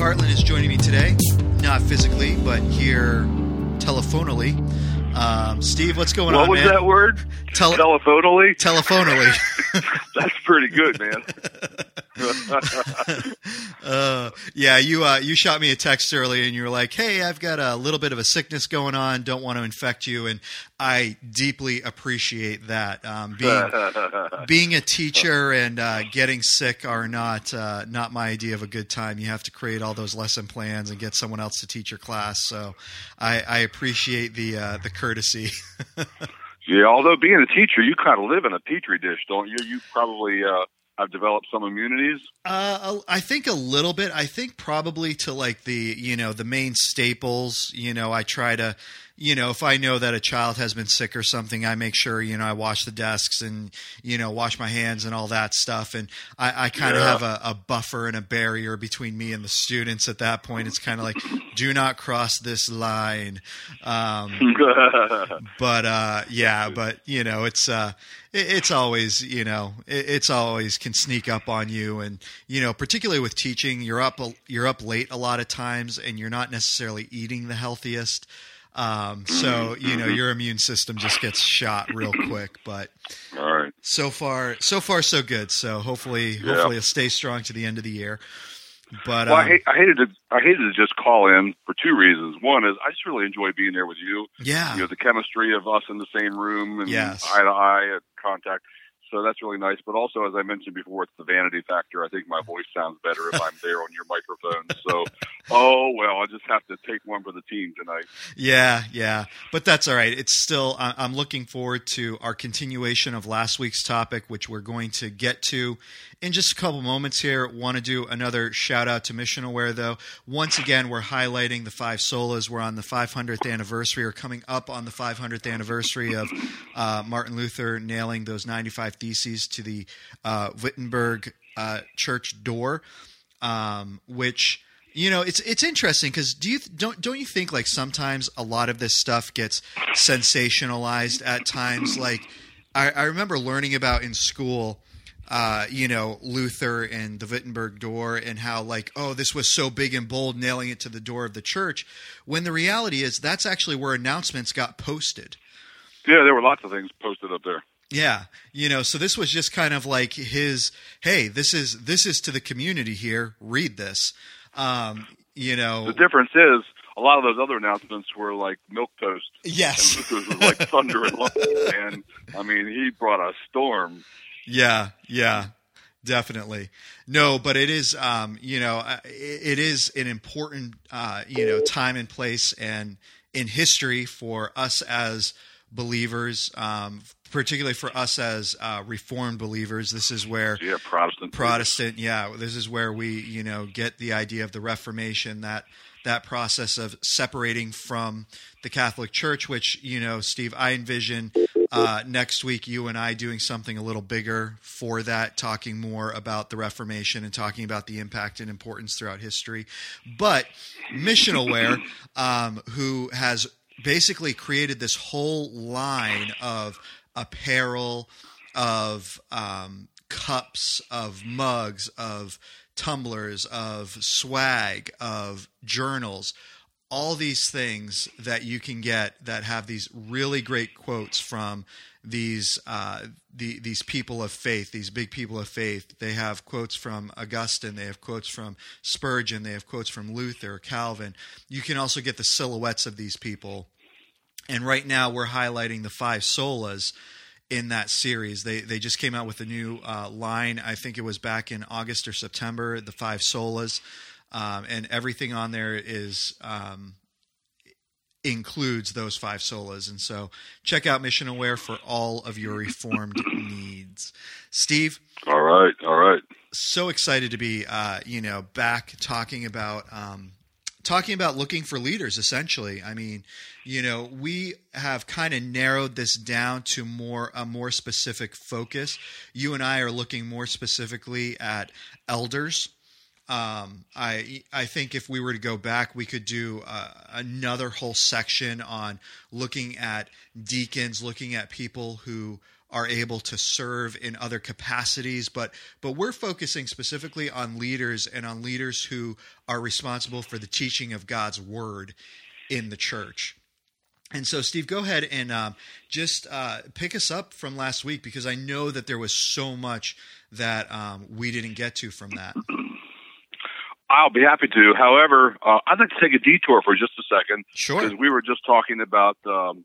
Hartland is joining me today, not physically, but here telephonally. Um, Steve, what's going What on, What was man? that word? Tele- Telephonally? telephonally. That's pretty good, man. uh, yeah, you uh, you shot me a text earlier, and you were like, "Hey, I've got a little bit of a sickness going on. Don't want to infect you." And I deeply appreciate that. Um, being being a teacher and uh, getting sick are not uh, not my idea of a good time. You have to create all those lesson plans and get someone else to teach your class. So I, I appreciate the uh, the courtesy. yeah, although being a teacher, you kind of live in a petri dish, don't you? You probably have developed some immunities. Uh, I think a little bit. I think probably to like the you know the main staples. You know, I try to, you know, if I know that a child has been sick or something, I make sure you know I wash the desks and you know wash my hands and all that stuff. And I, I kind of Yeah. have a, a buffer and a barrier between me and the students. At that point, it's kind of like, do not cross this line. Um, but uh yeah but you know it's uh it, it's always you know it, it's always can sneak up on you and you know particularly with teaching you're up you're up late a lot of times and you're not necessarily eating the healthiest um so you know your immune system just gets shot real quick but right. so far so far so good so hopefully Yeah. hopefully it'll stay strong to the end of the year but Well, I, um, hate, I hated to. I hated to just call in for two reasons. One is I just really enjoy being there with you. yeah You know, the chemistry of us in the same room and Yes. eye to eye contact. So that's really nice. But also, as I mentioned before, it's the vanity factor. I think my voice sounds better if I'm there on your microphone. So, oh well, I just have to take one for the team tonight. Yeah, yeah, but that's all right. It's still. I'm looking forward to our continuation of last week's topic, which we're going to get to in just a couple moments here. Want to do another shout out to Mission Aware, though. Once again, we're highlighting the five solas. We're on the 500th anniversary, or coming up on the 500th anniversary of uh, Martin Luther nailing those 95 theses to the uh, Wittenberg uh, church door, um, which you know it's it's interesting because do you don't don't you think like sometimes a lot of this stuff gets sensationalized at times like I, I remember learning about in school uh, you know Luther and the Wittenberg door and how like oh this was so big and bold nailing it to the door of the church when the reality is that's actually where announcements got posted Yeah, there were lots of things posted up there. yeah, you know, so this was just kind of like his, hey, this is this is to the community here. Read this. Um, you know, The difference is a lot of those other announcements were like milk toast. yes, And this was like thunder and lightning. And I mean, he brought a storm. Yeah, yeah, definitely. No, but it is, um, you know, uh, it, it is an important, uh, you know, time and place and in history for us as believers, um, particularly for us as uh, reformed believers. This is where Yeah, Protestant. Protestant, yeah. This is where we, you know, get the idea of the Reformation, that that process of separating from the Catholic Church, which, you know, Steve, I envision uh, next week you and I doing something a little bigger for that, talking more about the Reformation and talking about the impact and importance throughout history. But Mission Aware, um, who has basically created this whole line of apparel, of um, cups, of mugs, of tumblers, of swag, of journals, all these things that you can get that have these really great quotes from these uh, the, these people of faith, these big people of faith. They have quotes from Augustine, they have quotes from Spurgeon, they have quotes from Luther, Calvin. You can also get the silhouettes of these people. And right now we're highlighting the five solas in that series. They they just came out with a new uh, line. I think it was back in August or September. The five solas, um, and everything on there is um, includes those five solas. And so check out Mission Aware for all of your reformed needs. Steve, All right, all right. so excited to be uh, you know back talking about um, talking about looking for leaders essentially i mean you know we have kind of narrowed this down to more a more specific focus you and i are looking more specifically at elders um, I I think if we were to go back, we could do uh, another whole section on looking at deacons, looking at people who are able to serve in other capacities, but but we're focusing specifically on leaders and on leaders who are responsible for the teaching of God's word in the church. And so, Steve, go ahead and um, just uh, pick us up from last week because I know that there was so much that um, we didn't get to from that. I'll be happy to. However, uh, I'd like to take a detour for just a second. Sure. Because we were just talking about um,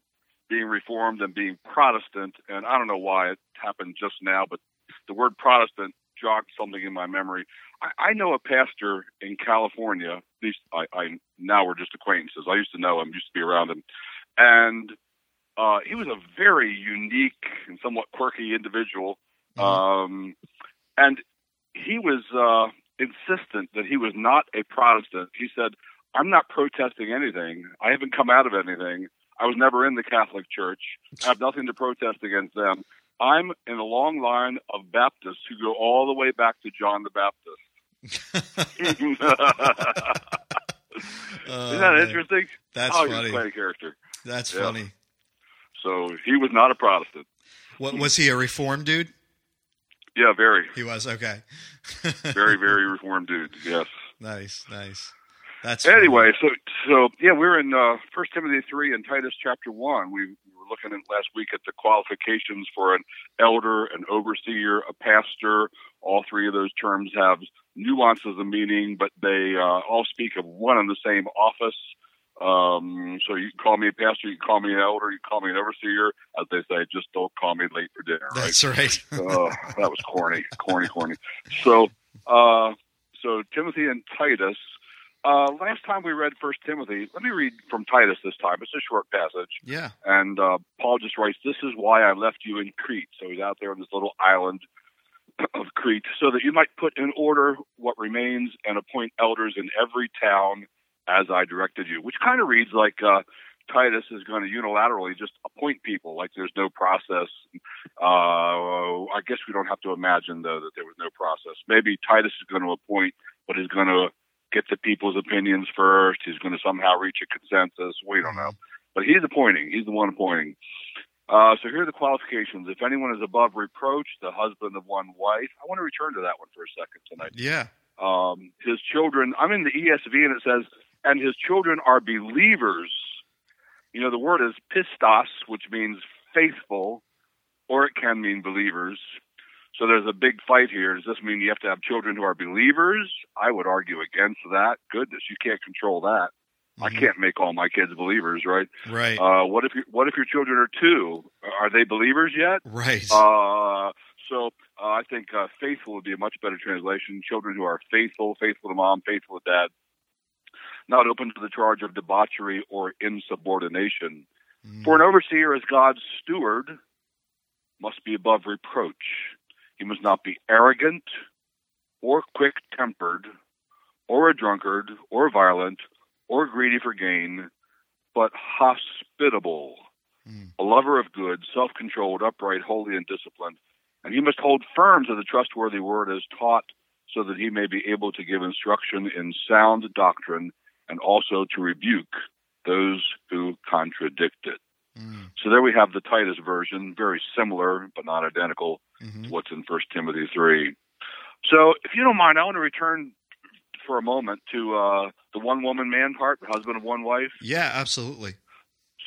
being Reformed and being Protestant, and I don't know why it happened just now, but the word Protestant jogged something in my memory. I, I know a pastor in California. At least I, I now we're just acquaintances. I used to know him, used to be around him, and uh, he was a very unique and somewhat quirky individual. Mhm. Um, and he was uh, insistent that he was not a Protestant. He said, "I'm not protesting anything. I haven't come out of anything. I was never in the Catholic Church. I have nothing to protest against them. I'm in a long line of Baptists who go all the way back to John the Baptist." Isn't Oh, that man. interesting? That's oh, funny. quite a character. That's Yeah. funny. So he was not a Protestant. What was he a reformed dude? Yeah, very, He was okay. very, very reformed dude. Yes. nice, nice. That's funny. Anyway, so so yeah, we're in uh, First Timothy three and Titus chapter one. We were looking at last week at the qualifications for an elder, an overseer, a pastor. All three of those terms have nuances of meaning, but they uh, all speak of one and the same office. Um, so you can call me a pastor, you can call me an elder, you can call me an overseer. As they say, just don't call me late for dinner. Right? That's right. oh, that was corny, corny, corny. So, uh, so Timothy and Titus. Uh, last time we read First Timothy, let me read from Titus this time. It's a short passage, yeah. and uh, Paul just writes, "This is why I left you in Crete." So he's out there on this little island of Crete, so that you might put in order what remains and appoint elders in every town as I directed you. Which kind of reads like uh, Titus is going to unilaterally just appoint people, like there's no process. Uh, I guess we don't have to imagine though that there was no process. Maybe Titus is going to appoint, but he's going to get the people's opinions first. He's going to somehow reach a consensus. We don't know, but he's appointing. He's the one appointing. Uh, so here are the qualifications. If anyone is above reproach, the husband of one wife. I want to return to that one for a second tonight Yeah. um, his children. I'm in the ESV and it says, and his children are believers. You know, the word is pistos, which means faithful, or it can mean believers. So there's a big fight here. Does this mean you have to have children who are believers? I would argue against that. Goodness, you can't control that. I Mhm. can't make all my kids believers, right? Right. Uh, what if you, what if your children are two? Are they believers yet? right. Uh, so uh, I think uh, faithful would be a much better translation. Children who are faithful, faithful to mom, faithful to dad, not open to the charge of debauchery or insubordination. Mm. For an overseer as God's steward must be above reproach. He must not be arrogant or quick tempered or a drunkard or violent or greedy for gain, but hospitable, Mm. a lover of good, self controlled, upright, holy, and disciplined. And he must hold firm to the trustworthy word as taught, so that he may be able to give instruction in sound doctrine and also to rebuke those who contradict it. Mm. So there we have the Titus version, very similar but not identical Mhm. to what's in First Timothy three. So if you don't mind, I want to return for a moment to uh, the one woman man part, the husband of one wife. Yeah, absolutely.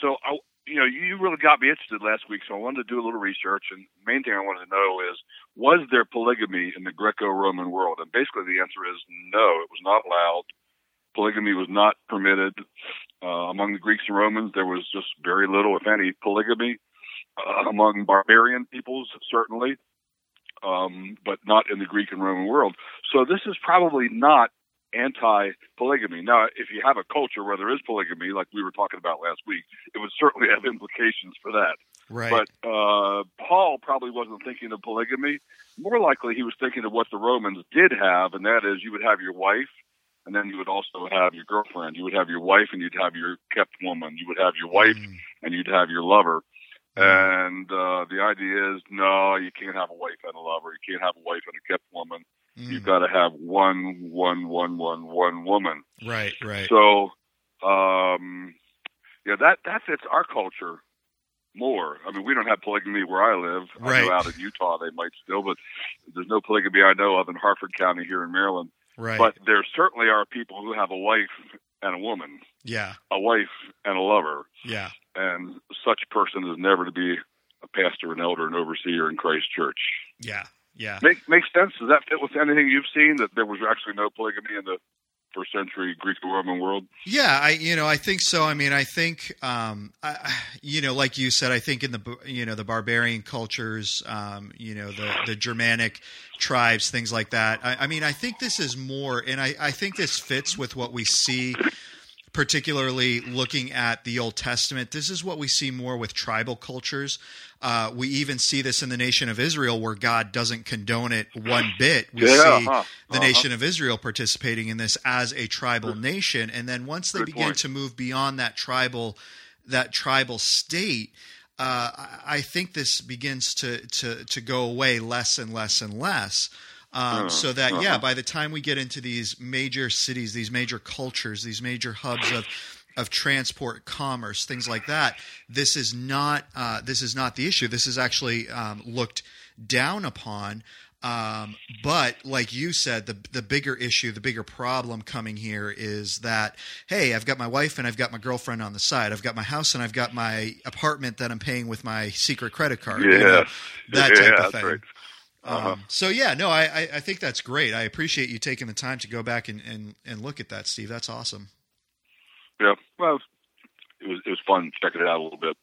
So I, you know, you really got me interested last week, so I wanted to do a little research. And the main thing I wanted to know is, was there polygamy in the Greco-Roman world? And basically, the answer is no. It was not allowed. Polygamy was not permitted uh, among the Greeks and Romans. There was just very little, if any, polygamy uh, among barbarian peoples, certainly, um, but not in the Greek and Roman world. So this is probably not anti-polygamy. Now, if you have a culture where there is polygamy, like we were talking about last week, it would certainly have implications for that. Right. But uh, Paul probably wasn't thinking of polygamy. More likely, he was thinking of what the Romans did have, and that is you would have your wife, and then you would also have your girlfriend. You would have your wife, and you'd have your kept woman. You would have your wife, Mm. and you'd have your lover. Mm. And uh, the idea is, no, you can't have a wife and a lover. You can't have a wife and a kept woman. Mm. You've got to have one, one, one, one, one woman. Right. Right. So, um, yeah, that that fits our culture more. I mean, we don't have polygamy where I live. Right. I know out in Utah they might still, but there's no polygamy I know of in Harford County here in Maryland. Right. But there certainly are people who have a wife and a woman, yeah. a wife and a lover, Yeah. and such person is never to be a pastor, an elder, an overseer in Christ Church. Yeah. Yeah. Make makes sense. Does that fit with anything you've seen? That there was actually no polygamy in the first century Greek and Roman world? Yeah, I you know I think so. I mean, I think um, I, you know, like you said, I think in the you know the barbarian cultures, um, you know the the Germanic tribes, things like that. I, I mean, I think this is more, and I I think this fits with what we see. Particularly looking at the Old Testament, this is what we see more with tribal cultures. Uh, we even see this in the nation of Israel, where God doesn't condone it one bit. We Yeah, see huh, the uh-huh. nation of Israel participating in this as a tribal nation, and then once they Good begin point. to move beyond that tribal that tribal state, uh, I think this begins to to to go away less and less and less. Um, Uh, so that yeah, uh-huh. by the time we get into these major cities, these major cultures, these major hubs of of transport, commerce, things like that, this is not uh, this is not the issue. This is actually um, looked down upon. Um, but like you said, the the bigger issue, the bigger problem coming here is that hey, I've got my wife and I've got my girlfriend on the side. I've got my house and I've got my apartment that I'm paying with my secret credit card. you know, that yeah, type of thing. right. Uh-huh. Um, so yeah, no, I, I I think that's great. I appreciate you taking the time to go back and, and, and look at that, Steve. That's awesome. Yeah, well, it was it was fun checking it out a little bit.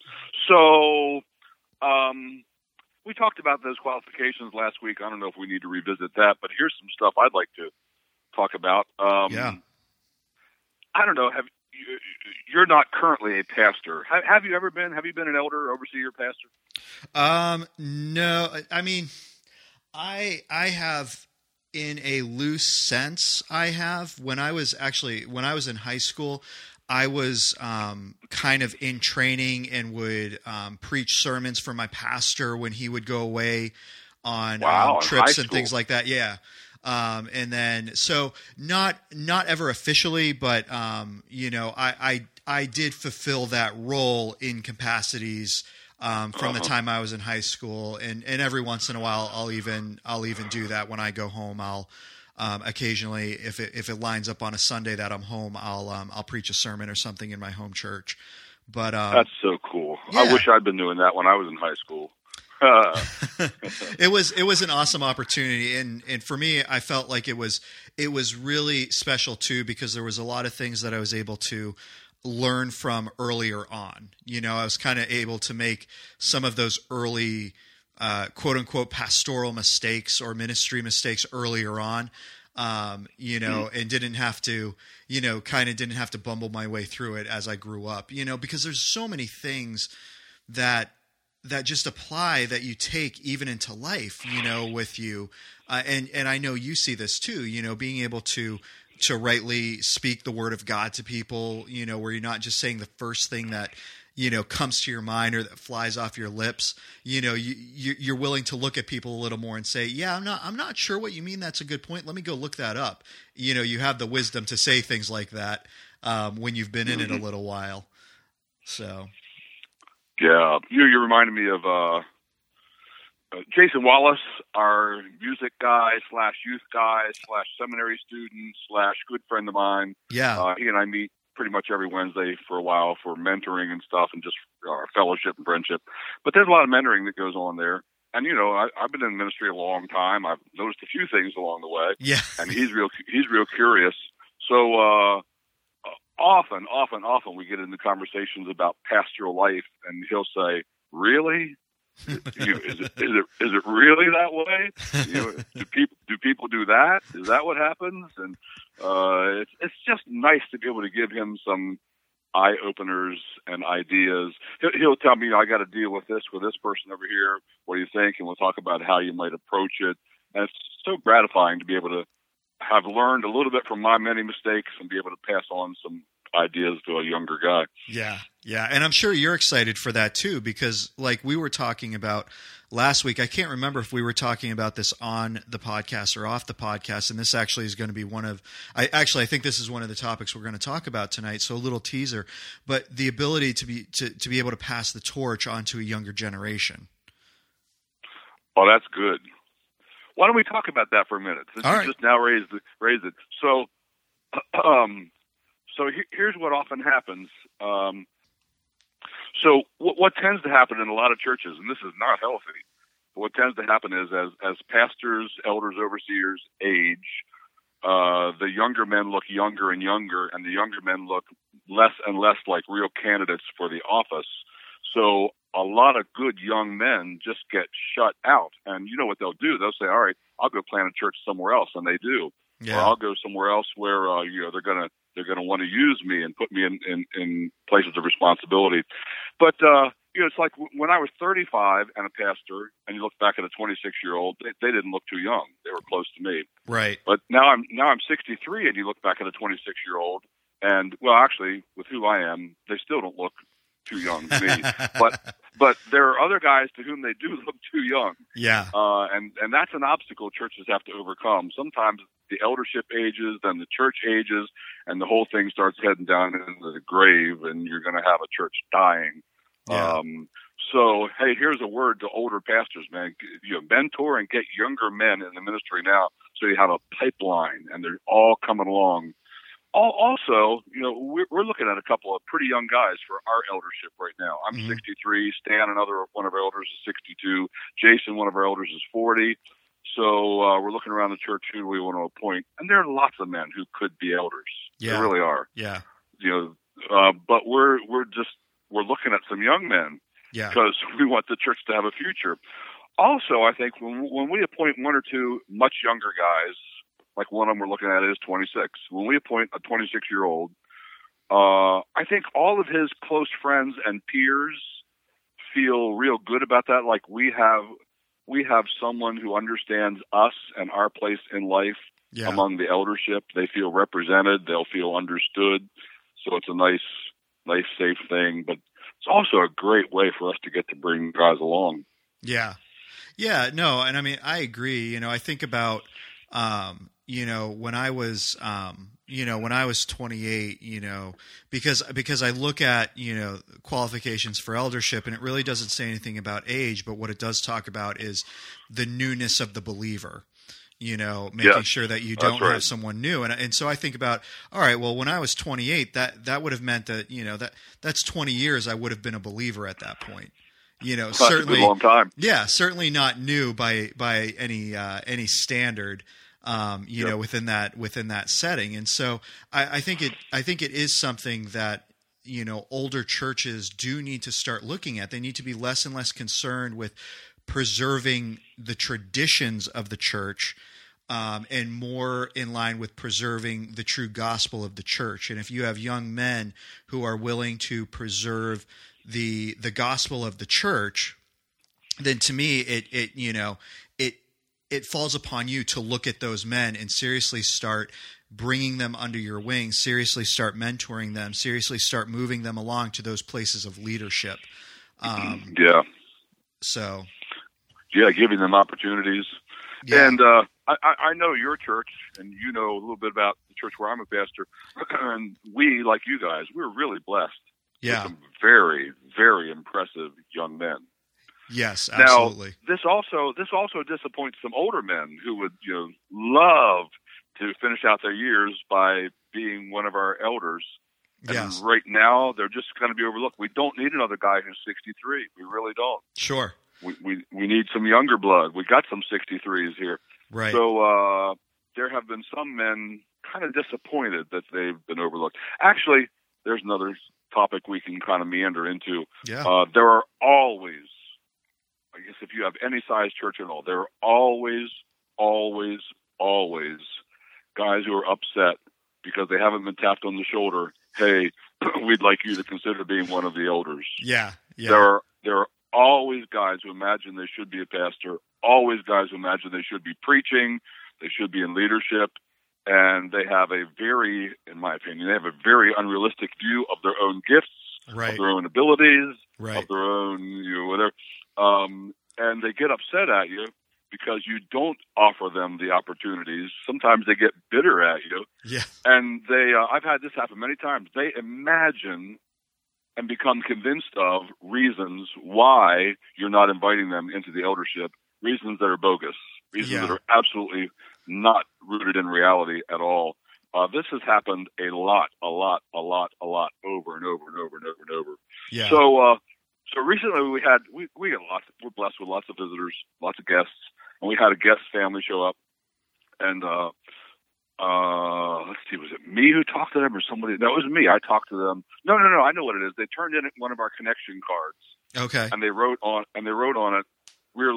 So, um, we talked about those qualifications last week. I don't know if we need to revisit that, but here's some stuff I'd like to talk about. Um, Yeah. I don't know. Have you, you're not currently a pastor? Have, have you ever been? Have you been an elder, overseer, pastor? Um, no, I mean, I I have in a loose sense. I have when I was actually when I was in high school. I was um, kind of in training and would um, preach sermons for my pastor when he would go away on Wow, um, trips and things like that. Yeah. Um, and then so not not ever officially, but um, you know, I, I I did fulfill that role in capacities um, from the Uh-huh. time I was in high school, and and every once in a while, I'll even I'll even do that when I go home. I'll um, occasionally, if it if it lines up on a Sunday that I'm home, I'll um, I'll preach a sermon or something in my home church. But um, That's so cool. I wish I'd been doing that when I was in high school. It was it was an awesome opportunity and and for me I felt like it was it was really special too because there was a lot of things that I was able to learn from earlier on. You know, I was kind of able to make some of those early uh, quote unquote pastoral mistakes or ministry mistakes earlier on. Um, you know, and didn't have to, you know, kind of didn't have to bumble my way through it as I grew up, you know, because there's so many things that that just apply that you take even into life you know with you uh, and and I know you see this too you know being able to to rightly speak the word of God to people you know where you're not just saying the first thing that you know comes to your mind or that flies off your lips you know you you- you're willing to look at people a little more and say yeah I'm not I'm not sure what you mean. That's a good point. Let me go look that up. You know you have the wisdom to say things like that um, when you've been in it a little while. So. Yeah, you you reminded me of uh, uh, Jason Wallace, our music guy slash youth guy slash seminary student slash good friend of mine. yeah. Uh, he and I meet pretty much every Wednesday for a while for mentoring and stuff, and just our fellowship and friendship. But there's a lot of mentoring that goes on there. And you know, I, I've been in ministry a long time. I've noticed a few things along the way yeah and he's real he's real curious. So uh, often, often, often we get into conversations about pastoral life, and he'll say, "Really? You, is, it, is it is it really that way? You know, do people do people do that? Is that what happens?" And uh, it's it's just nice to be able to give him some eye openers and ideas. He'll, he'll tell me, "I got to deal with this with this person over here. What do you think?" And we'll talk about how you might approach it. And it's so gratifying to be able to have learned a little bit from my many mistakes and be able to pass on some ideas to a younger guy. Yeah, yeah, and I'm sure you're excited for that too because, like we were talking about last week, I can't remember if we were talking about this on the podcast or off the podcast, and this actually is going to be one of. I actually I think this is one of the topics we're going to talk about tonight. So a little teaser, but the ability to be to to be able to pass the torch onto a younger generation. Oh, that's good. Why don't we talk about that for a minute? Since All you right. just now raised raised it. So, um, so he, here's what often happens. Um, so what, what tends to happen in a lot of churches, and this is not healthy, but what tends to happen is as as pastors, elders, overseers age, uh, the younger men look younger and younger, and the younger men look less and less like real candidates for the office. So a lot of good young men just get shut out. And you know what they'll do? They'll say, "All right, I'll go plant a church somewhere else," and they do. Or I'll go somewhere else where uh, you know they're gonna they're gonna want to use me and put me in, in in places of responsibility. But uh, you know, it's like when I was 35 and a pastor, and you look back at a 26 year old, they, they didn't look too young. They were close to me. right. But now I'm now I'm 63, and you look back at a 26 year old, and well, actually, with who I am, they still don't look too young to me. but but there are other guys to whom they do look too young, yeah, uh, and and that's an obstacle churches have to overcome. Sometimes the eldership ages, then the church ages, and the whole thing starts heading down into the grave, and you're going to have a church dying. yeah, Um, so, hey, here's a word to older pastors, man. You mentor and get younger men in the ministry now, so you have a pipeline, and they're all coming along. Al- Also, you know, we're, we're looking at a couple of pretty young guys for our eldership right now. I'm Mhm. 63. Stan, another one of our elders, is 62. Jason, one of our elders, is 40. So uh, we're looking around the church who we want to appoint, and there are lots of men who could be elders. Yeah. There really are. yeah, You know, uh, but we're we're just we're looking at some young men yeah, because we want the church to have a future. Also, I think when when we appoint one or two much younger guys, like one of them we're looking at is 26. When we appoint a 26 year old, uh, I think all of his close friends and peers feel real good about that. Like we have we have someone who understands us and our place in life yeah. among the eldership. They feel represented. They'll feel understood. So it's a nice, nice, safe thing. But it's also a great way for us to get to bring guys along. Yeah. Yeah, no, and I mean I agree. You know, I think about um, you know, when I was um, you know, when I was 28, you know, because because I look at, you know, qualifications for eldership and it really doesn't say anything about age, but what it does talk about is the newness of the believer. You know, making Yeah, sure that you don't right. have someone new, and and so I think about, all right, well, when I was 28, that that would have meant that you know that that's 20 years I would have been a believer at that point. You know, That's certainly, long time. yeah, certainly not new by by any uh, any standard. Um, you Yep. know, within that within that setting, and so I, I think it I think it is something that you know older churches do need to start looking at. They need to be less and less concerned with preserving the traditions of the church. Um, and more in line with preserving the true gospel of the church. And if you have young men who are willing to preserve the the gospel of the church, then to me it it you know it falls upon you to look at those men and seriously start bringing them under your wing seriously start mentoring them seriously start moving them along to those places of leadership um, Yeah. so Yeah, giving them opportunities. yeah And uh, I, I know your church, and you know a little bit about the church where I'm a pastor. and we, like you guys, we're really blessed with yeah some very, very impressive young men. Yes Now, absolutely this also this also disappoints some older men who would you know love to finish out their years by being one of our elders. And yes right now they're just going to be overlooked. We don't need another guy who's 63. We really don't. sure We we we need some younger blood. We got some 63s here. right So uh, there have been some men kind of disappointed that they've been overlooked. Actually, there's another topic we can kind of meander into. yeah Uh, there are always, I guess, if you have any size church at all, there are always, always, always guys who are upset because they haven't been tapped on the shoulder. Hey, we'd like you to consider being one of the elders. yeah yeah There are there are always guys who imagine they should be a pastor. Always guys who imagine they should be preaching. They should be in leadership. and they have a very, in my opinion, they have a very unrealistic view of their own gifts, right. of their own abilities, right. of their own, you know, whatever. Um, and they get upset at you because you don't offer them the opportunities. Sometimes they get bitter at you. Yeah. And they, uh, I've had this happen many times. They imagine and become convinced of reasons why you're not inviting them into the eldership, reasons that are bogus, reasons Yeah. that are absolutely not rooted in reality at all. Uh, this has happened a lot, a lot, a lot, a lot, over and over and over and over and over. Yeah. So, uh, so recently we had we we get lots. We're blessed with lots of visitors, lots of guests, and we had a guest family show up, and uh, uh, let's see, was it me who talked to them or somebody? No, it was me. I talked to them. No, no, no. I know what it is. They turned in one of our connection cards, okay. and they wrote on and they wrote on it. We're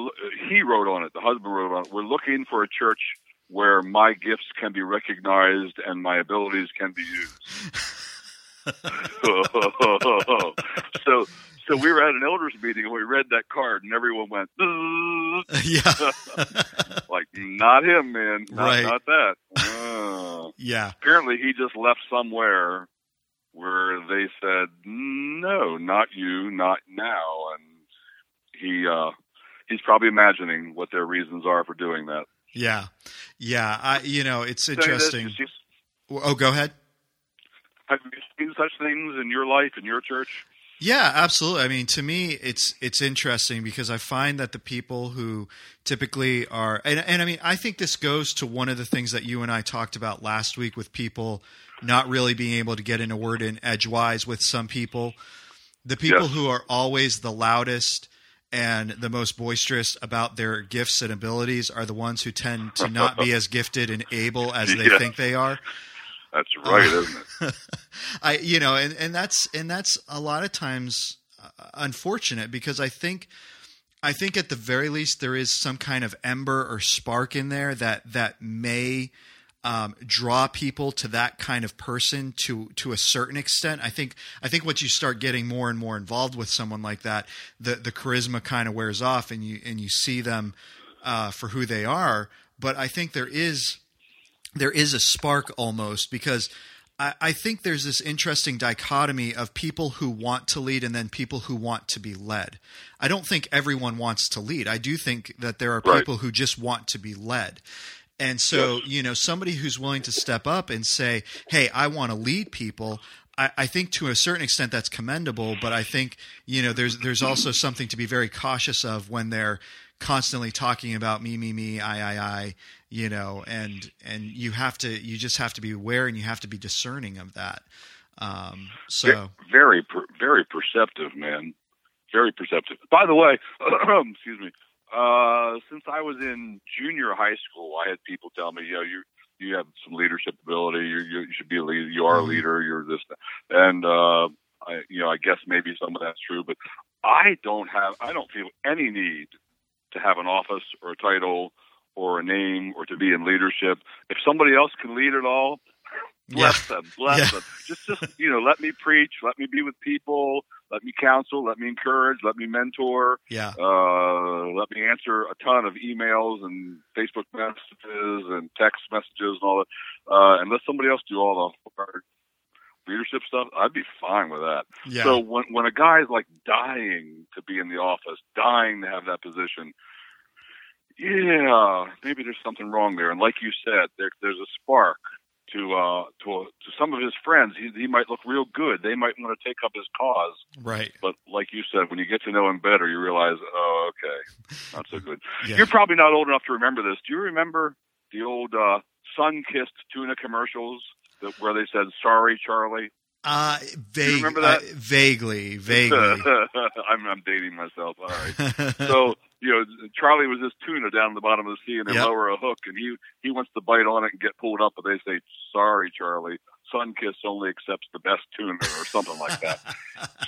he wrote on it. The husband wrote on it. We're looking for a church where my gifts can be recognized and my abilities can be used. so so we were at an elders meeting and we read that card and everyone went yeah. like not him man not, Right. not that Uh, yeah. apparently he just left somewhere where they said no not you not now and he uh he's probably imagining what their reasons are for doing that Yeah. Yeah. I, you know, it's interesting. Oh, go ahead. have you seen such things in your life in your church Yeah, absolutely. I mean, to me, it's it's interesting because I find that the people who typically are, and, and I mean, I think this goes to one of the things that you and I talked about last week with people not really being able to get in a word in edgewise with some people. The people Yes. who are always the loudest and the most boisterous about their gifts and abilities are the ones who tend to not be as gifted and able as they Yeah. think they are. That's right isn't it I you know and and that's and that's a lot of times uh, unfortunate because I think I think at the very least there is some kind of ember or spark in there that that may um, draw people to that kind of person to to a certain extent. I think I think once you start getting more and more involved with someone like that, the the charisma kind of wears off, and you and you see them uh, for who they are. But I think there is there is a spark almost because I, I think there's this interesting dichotomy of people who want to lead and then people who want to be led. I don't think everyone wants to lead. I do think that there are Right. people who just want to be led. And so, Yes. you know, somebody who's willing to step up and say, Hey, I want to lead people. I, I think to a certain extent that's commendable, but I think, you know, there's there's also something to be very cautious of when they're constantly talking about me, me, me, I, I, I, you know, and and you have to you just have to be aware and you have to be discerning of that. Um, so Ve- very per- very perceptive man. Very perceptive. By the way excuse me uh since i was in junior high school i had people tell me you know you you have some leadership ability. You you, should be a leader you are a Mhm. leader. You're this. And uh i you know i guess maybe some of that's true but i don't have i don't feel any need to have an office or a title or a name or to be in leadership. If somebody else can lead it all bless them bless Yeah. them. Just just you know let me preach let me be with people let me counsel let me encourage let me mentor yeah, uh let me answer a ton of emails and facebook messages and text messages and all that. Uh and let somebody else do all the hard leadership stuff i'd be fine with that. Yeah, so when when a guy's like dying to be in the office dying to have that position yeah maybe there's something wrong there. And like you said there there's a spark to uh to to some of his friends. He he might look real good. They might want to take up his cause. Right. but like you said when you get to know him better you realize oh okay not so good. Yeah. you're probably not old enough to remember this. Do you remember the old uh sun kissed tuna commercials that, where they said sorry charlie Uh, vague, remember that? uh, vaguely, vaguely. I'm, I'm dating myself. All right. So you know, Charlie was this tuna down the bottom of the sea, and they Yep. lower a hook, and he he wants to bite on it and get pulled up, but they say, "Sorry, Charlie, Sunkiss only accepts the best tuna," or something like that.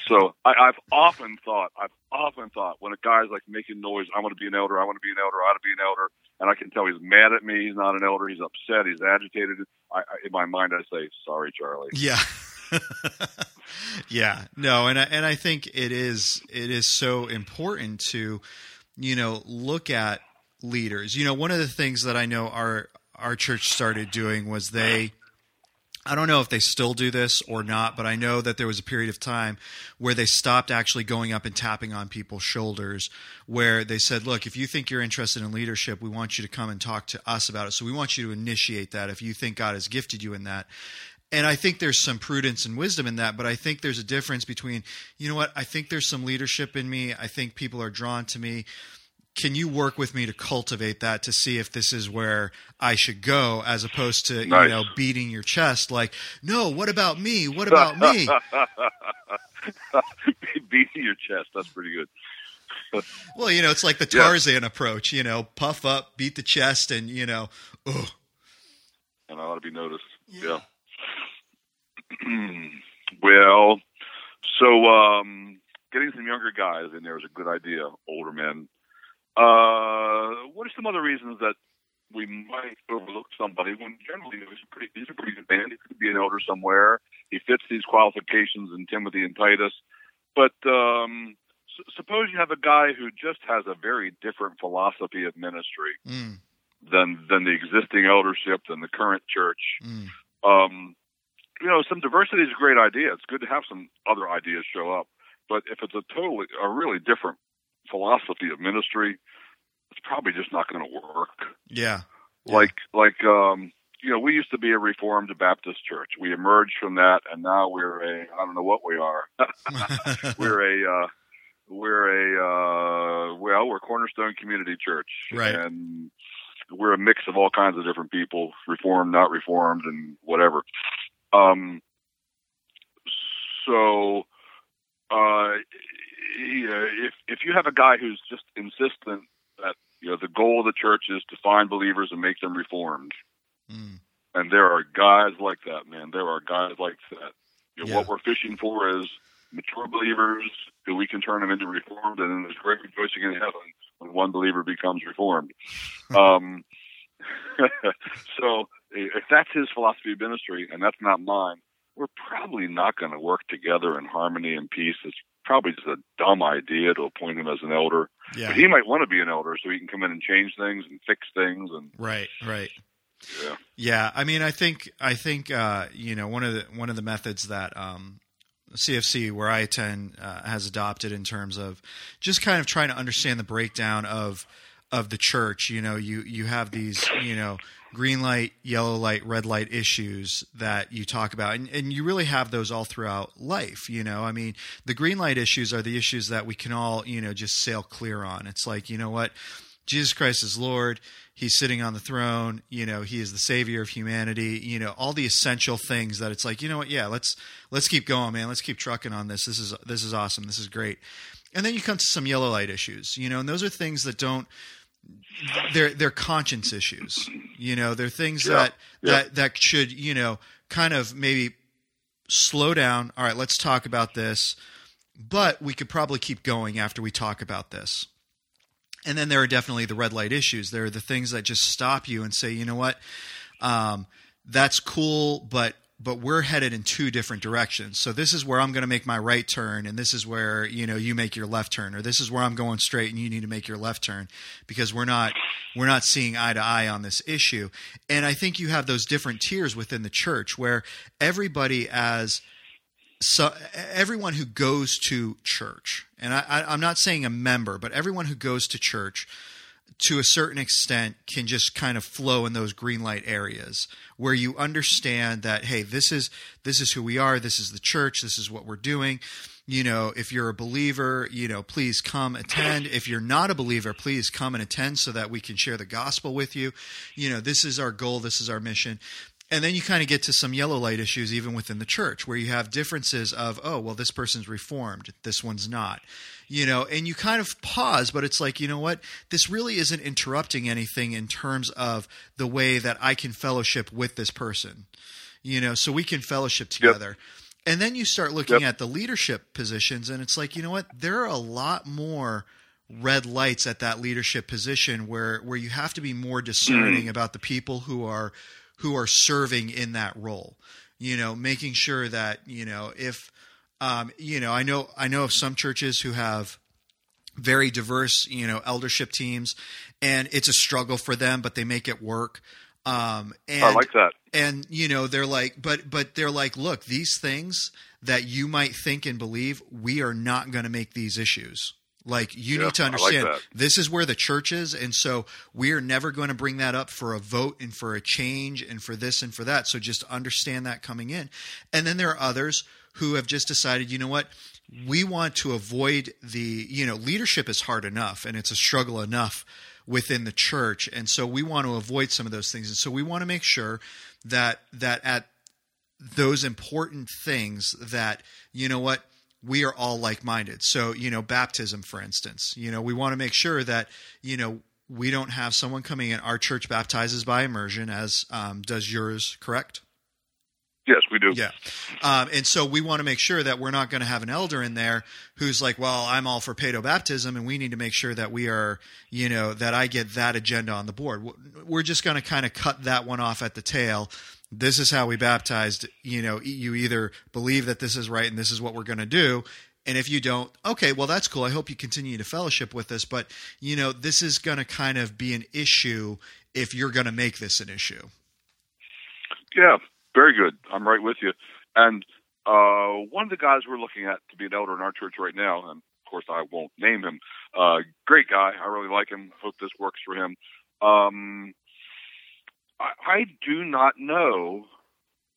So I, I've often thought, I've often thought, when a guy's like making noise, I want to be an elder, I want to be an elder, I want to be an elder, and I can tell he's mad at me, he's not an elder, he's upset, he's agitated. I, I, in my mind, I say, "Sorry, Charlie." Yeah. yeah. No, and I, and I think it is it is so important to you know look at leaders. You know, one of the things that I know our our church started doing was they I don't know if they still do this or not, but I know that there was a period of time where they stopped actually going up and tapping on people's shoulders, where they said, Look, if you think you're interested in leadership, we want you to come and talk to us about it. So we want you to initiate that if you think God has gifted you in that. And I think there's some prudence and wisdom in that, but I think there's a difference between, you know what, I think there's some leadership in me. I think people are drawn to me can you work with me to cultivate that to see if this is where I should go as opposed to nice. you know beating your chest like no what about me what about me beating your chest that's pretty good well you know it's like the Tarzan yeah. approach you know puff up beat the chest and you know oh and I ought to be noticed yeah, yeah. well so um getting some younger guys in there is a good idea older men uh, what are some other reasons that we might overlook somebody when generally he's a pretty, he's a pretty good man. He could be an elder somewhere. He fits these qualifications in Timothy and Titus. But um, s- suppose you have a guy who just has a very different philosophy of ministry mm. than than the existing eldership than the current church. Mm. Um, you know, some diversity is a great idea. It's good to have some other ideas show up. But if it's a totally a really different philosophy of ministry, it's probably just not going to work. Yeah. Like like um you know, we used to be a Reformed Baptist church. We emerged from that, and now we're a I don't know what we are. we're a uh, we're a uh, well, we're Cornerstone Community Church, right? And we're a mix of all kinds of different people, Reformed, not Reformed, and whatever. Um, so uh, you know, if if you have a guy who's just insistent that you know the goal of the church is to find believers and make them reformed, mm. and there are guys like that, man. There are guys like that. You know, yeah. What we're fishing for is mature believers who we can turn them into reformed, and then there's great rejoicing in heaven when one believer becomes reformed. um, so if that's his philosophy of ministry, and that's not mine, we're probably not going to work together in harmony and peace. It's probably just a dumb idea to appoint him as an elder. Yeah. But he might want to be an elder so he can come in and change things and fix things and Right, right. Yeah. Yeah, I mean I think I think uh, you know one of the one of the methods that um, CFC where I attend uh, has adopted in terms of just kind of trying to understand the breakdown of of the church. You know, you you have these, you know, green light, yellow light, red light issues that you talk about. And, and you really have those all throughout life. You know, I mean, the green light issues are the issues that we can all, you know, just sail clear on. It's like, you know what? Jesus Christ is Lord. He's sitting on the throne. You know, he is the savior of humanity. You know, all the essential things that it's like, you know what? Yeah, let's let's keep going, man. Let's keep trucking on this. This is this is awesome. This is great. And then you come to some yellow light issues, you know, and those are things that don't they're they're conscience issues. You know, they're things yeah. that yeah. that that should you know kind of maybe slow down. All right, let's talk about this. But we could probably keep going after we talk about this. And then there are definitely the red light issues. There are the things that just stop you and say, you know what, um, that's cool, but but we're headed in two different directions. So this is where I'm going to make my right turn, and this is where you know you make your left turn, or this is where I'm going straight, and you need to make your left turn because we're not we're not seeing eye to eye on this issue. And I think you have those different tiers within the church where everybody as so everyone who goes to church, and I, I'm not saying a member, but everyone who goes to church to a certain extent can just kind of flow in those green light areas where you understand that hey this is this is who we are this is the church this is what we're doing. You know if you're a believer you know please come attend. If you're not a believer please come and attend so that we can share the gospel with you. You know this is our goal this is our mission. And then you kind of get to some yellow light issues even within the church where you have differences of oh well this person's reformed this one's not you know, and you kind of pause, but it's like, you know what? This really isn't interrupting anything in terms of the way that I can fellowship with this person, you know, so we can fellowship together. Yep. And then you start looking yep. at the leadership positions, and it's like, you know what? There are a lot more red lights at that leadership position where where you have to be more discerning mm. about the people who are who are serving in that role. You know, making sure that you know if um, you know, I know I know of some churches who have very diverse, you know, eldership teams, and it's a struggle for them, but they make it work. Um, and, I like that. and you know they're like but but they're like look these things that you might think and believe we are not going to make these issues like you Yeah, need to I like understand this is where the church is and so we are never going to bring that up for a vote and for a change and for this and for that so just understand that coming in and then there are others who have just decided you know what? We want to avoid the you know leadership is hard enough and it's a struggle enough within the church. And so we want to avoid some of those things. And so we want to make sure that that at those important things that you know what? We are all like-minded. So you know baptism for instance you know we want to make sure that you know we don't have someone coming in. Our church baptizes by immersion as um, does yours correct Yes, we do. yeah. Um, and so we want to make sure that we're not going to have an elder in there who's like, well, I'm all for paedo baptism, and we need to make sure that we are, you know, that I get that agenda on the board. We're just going to kind of cut that one off at the tail. This is how we baptized. You know, you either believe that this is right and this is what we're going to do. And if you don't, okay, well, that's cool. I hope you continue to fellowship with us. But, you know, this is going to kind of be an issue if you're going to make this an issue. Yeah, very good. I'm right with you. And uh, one of the guys we're looking at to be an elder in our church right now, and of course I won't name him. Uh, great guy. I really like him. Hope this works for him. Um, I, I do not know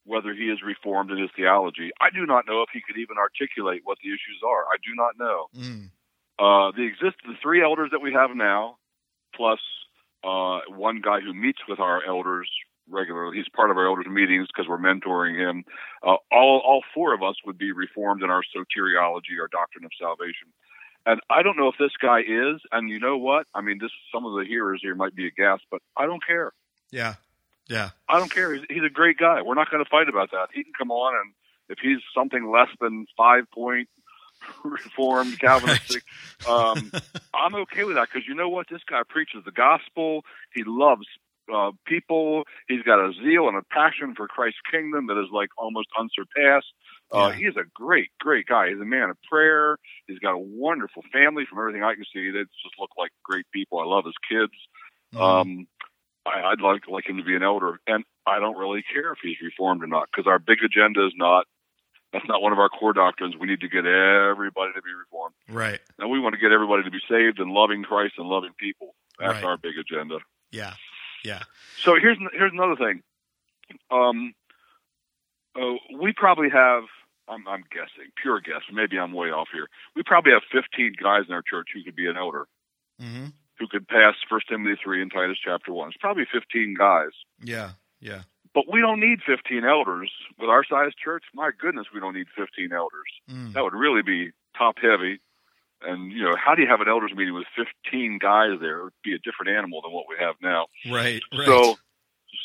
whether he is reformed in his theology. I do not know if he could even articulate what the issues are. I do not know. Mm. Uh, the exist the three elders that we have now, plus uh, one guy who meets with our elders regularly. He's part of our elders meetings because we're mentoring him. Uh, all all four of us would be reformed in our soteriology, our doctrine of salvation. And I don't know if this guy is. And you know what? I mean, this some of the hearers here might be aghast, but I don't care. Yeah. Yeah. I don't care. He's, he's a great guy. We're not going to fight about that. He can come on, and if he's something less than five point reformed Calvinistic, um, I'm okay with that because you know what? This guy preaches the gospel. He loves uh, people. He's got a zeal and a passion for Christ's kingdom that is like almost unsurpassed. Uh, Yeah. He is a great, great guy. He's a man of prayer. He's got a wonderful family. From everything I can see, they just look like great people. I love his kids. Mhm. Um, I, I'd like like him to be an elder, and I don't really care if he's reformed or not, because our big agenda is not. That's not one of our core doctrines. We need to get everybody to be reformed, right. and we want to get everybody to be saved and loving Christ and loving people. That's Right. our big agenda. Yeah. Yeah. So here's here's another thing. Um, uh, we probably have. I'm, I'm guessing, pure guess. Maybe I'm way off here. We probably have 15 guys in our church who could be an elder, hmm who could pass First Timothy 3 and Titus chapter 1. It's probably 15 guys. Yeah. Yeah. But we don't need 15 elders with our size church. My goodness, we don't need 15 elders. Mm. That would really be top heavy. And you know, how do you have an elders meeting with 15 guys there? It would be a different animal than what we have now. Right. Right. So,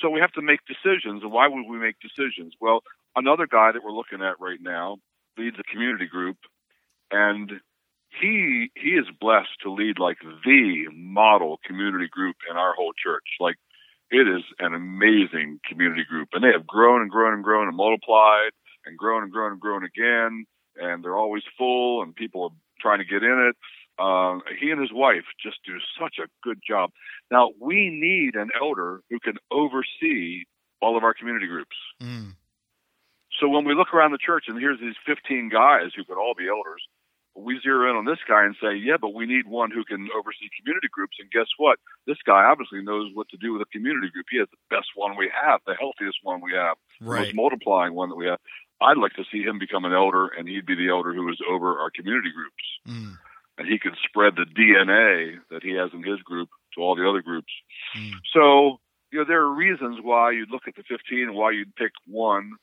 so we have to make decisions. And why would we make decisions? Well, another guy that we're looking at right now leads a community group, and he he is blessed to lead like the model community group in our whole church. Like it is an amazing community group, and they have grown and grown and grown and multiplied and grown and grown and grown again, and they're always full, and people are trying to get in it. Um, he and his wife just do such a good job. Now we need an elder who can oversee all of our community groups. Mm. So when we look around the church and here's these 15 guys who could all be elders, we zero in on this guy and say, yeah, but we need one who can oversee community groups. And guess what? This guy obviously knows what to do with a community group. He has the best one we have, the healthiest one we have, the most multiplying one that we have. I'd like to see him become an elder, and he'd be the elder who is over our community groups. Mm. And he could spread the DNA that he has in his group to all the other groups. Mm. So, you know, there are reasons why you'd look at the 15 and why you'd pick one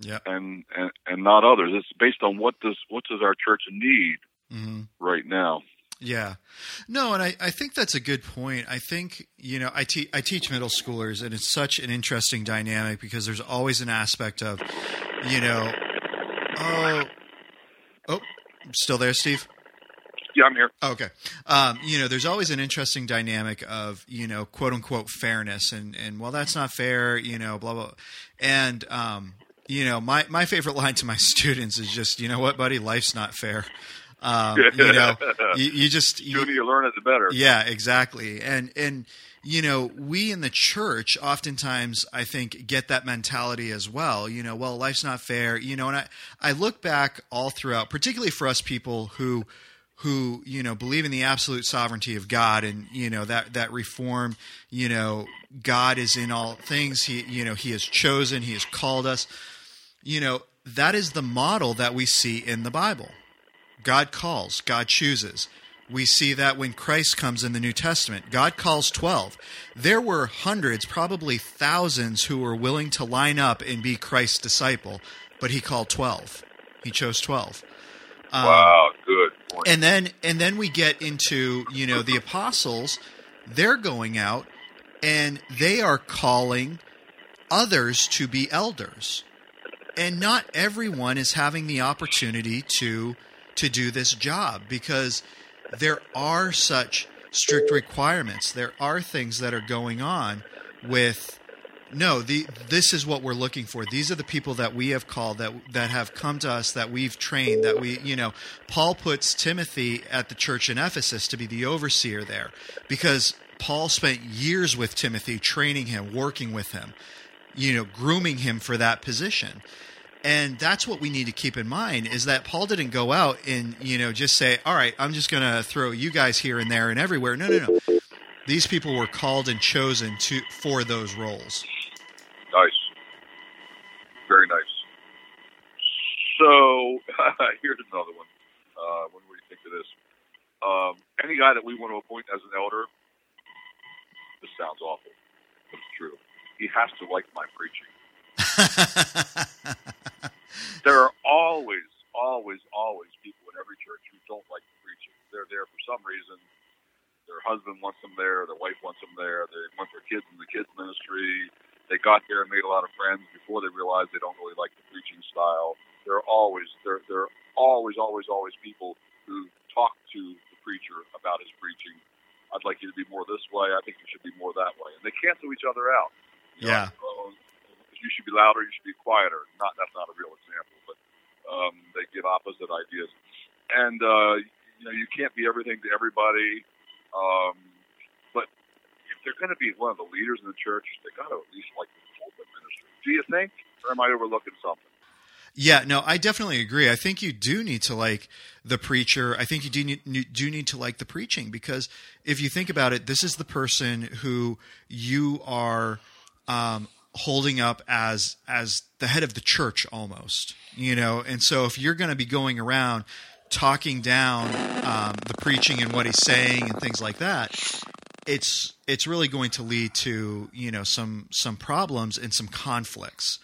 Yeah. and, and, and not others. It's based on what does, what does our church need hmm right now. Yeah. No, and I, I think that's a good point. I think, you know, I, te- I teach middle schoolers, and it's such an interesting dynamic because there's always an aspect of, you know, oh, oh, still there, Steve? Yeah, I'm here. Okay. Um, you know, there's always an interesting dynamic of, you know, quote unquote fairness and, and well, that's not fair, you know, blah, blah. And, um, you know, my, my favorite line to my students is just, you know what, buddy, life's not fair. Um, you know, you, you just, you, sooner you learn it, the better. yeah, exactly. And and you know, we in the church oftentimes, I think, get that mentality as well. You know, well, life's not fair. You know, and I, I look back all throughout, particularly for us people who, who you know believe in the absolute sovereignty of God and you know that that reform you know God is in all things he you know he has chosen he has called us you know that is the model that we see in the Bible God calls God chooses. We see that when Christ comes in the New Testament God calls 12 there were hundreds probably thousands who were willing to line up and be Christ's disciple but he called 12 he chose 12 um, wow good point. And then and then we get into, you know, the apostles, they're going out and they are calling others to be elders. And not everyone is having the opportunity to to do this job because there are such strict requirements. There are things that are going on with no, the this is what we're looking for. These are the people that we have called that that have come to us that we've trained that we, you know, Paul puts Timothy at the church in Ephesus to be the overseer there because Paul spent years with Timothy training him, working with him, you know, grooming him for that position. And that's what we need to keep in mind is that Paul didn't go out and, you know, just say, "All right, I'm just going to throw you guys here and there and everywhere." No, no, no. These people were called and chosen to for those roles. Nice. Very nice. So here's another one. Uh, what do you think of this? Um, any guy that we want to appoint as an elder, this sounds awful, but it's true. He has to like my preaching. there are always, always, always people in every church who don't like the preaching. They're there for some reason. Their husband wants them there. Their wife wants them there. They want their kids in the kids ministry they got there and made a lot of friends before they realized they don't really like the preaching style. There are always there there are always always always people who talk to the preacher about his preaching. I'd like you to be more this way. I think you should be more that way, and they cancel each other out. You yeah. Know, you should be louder. You should be quieter. Not that's not a real example, but um, they give opposite ideas, and uh, you know you can't be everything to everybody. Um, but if they're going to be one of the leaders in the church, they got to at least like the pulpit ministry. Do you think, or am I overlooking something? Yeah, no, I definitely agree. I think you do need to like the preacher. I think you do need, do need to like the preaching because if you think about it, this is the person who you are um, holding up as as the head of the church almost, you know. And so if you're going to be going around talking down um, the preaching and what he's saying and things like that, it's it's really going to lead to you know some some problems and some conflicts.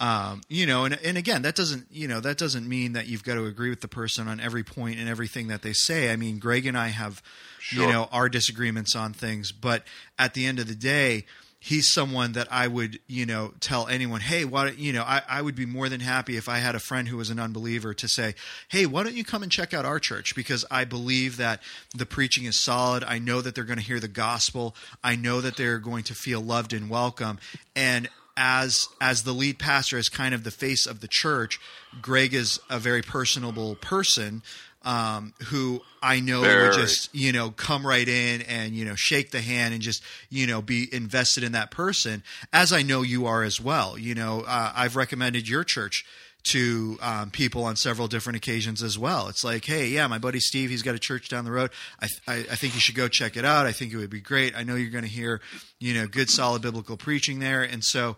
Um, you know, and and again, that doesn't you know that doesn't mean that you've got to agree with the person on every point and everything that they say. I mean, Greg and I have sure. you know our disagreements on things, but at the end of the day, he's someone that I would, you know, tell anyone, hey, why don't you know, I, I would be more than happy if I had a friend who was an unbeliever to say, hey, why don't you come and check out our church? Because I believe that the preaching is solid. I know that they're going to hear the gospel. I know that they're going to feel loved and welcome. And as as the lead pastor, as kind of the face of the church, Greg is a very personable person um, who I know Very. would just you know come right in and you know shake the hand and just you know be invested in that person, as I know you are as well. You know, uh, I've recommended your church to um, people on several different occasions as well. It's like, hey, yeah, my buddy Steve, he's got a church down the road. I, I, I think you should go check it out. I think it would be great. I know you're going to hear, you know, good, solid biblical preaching there. And so,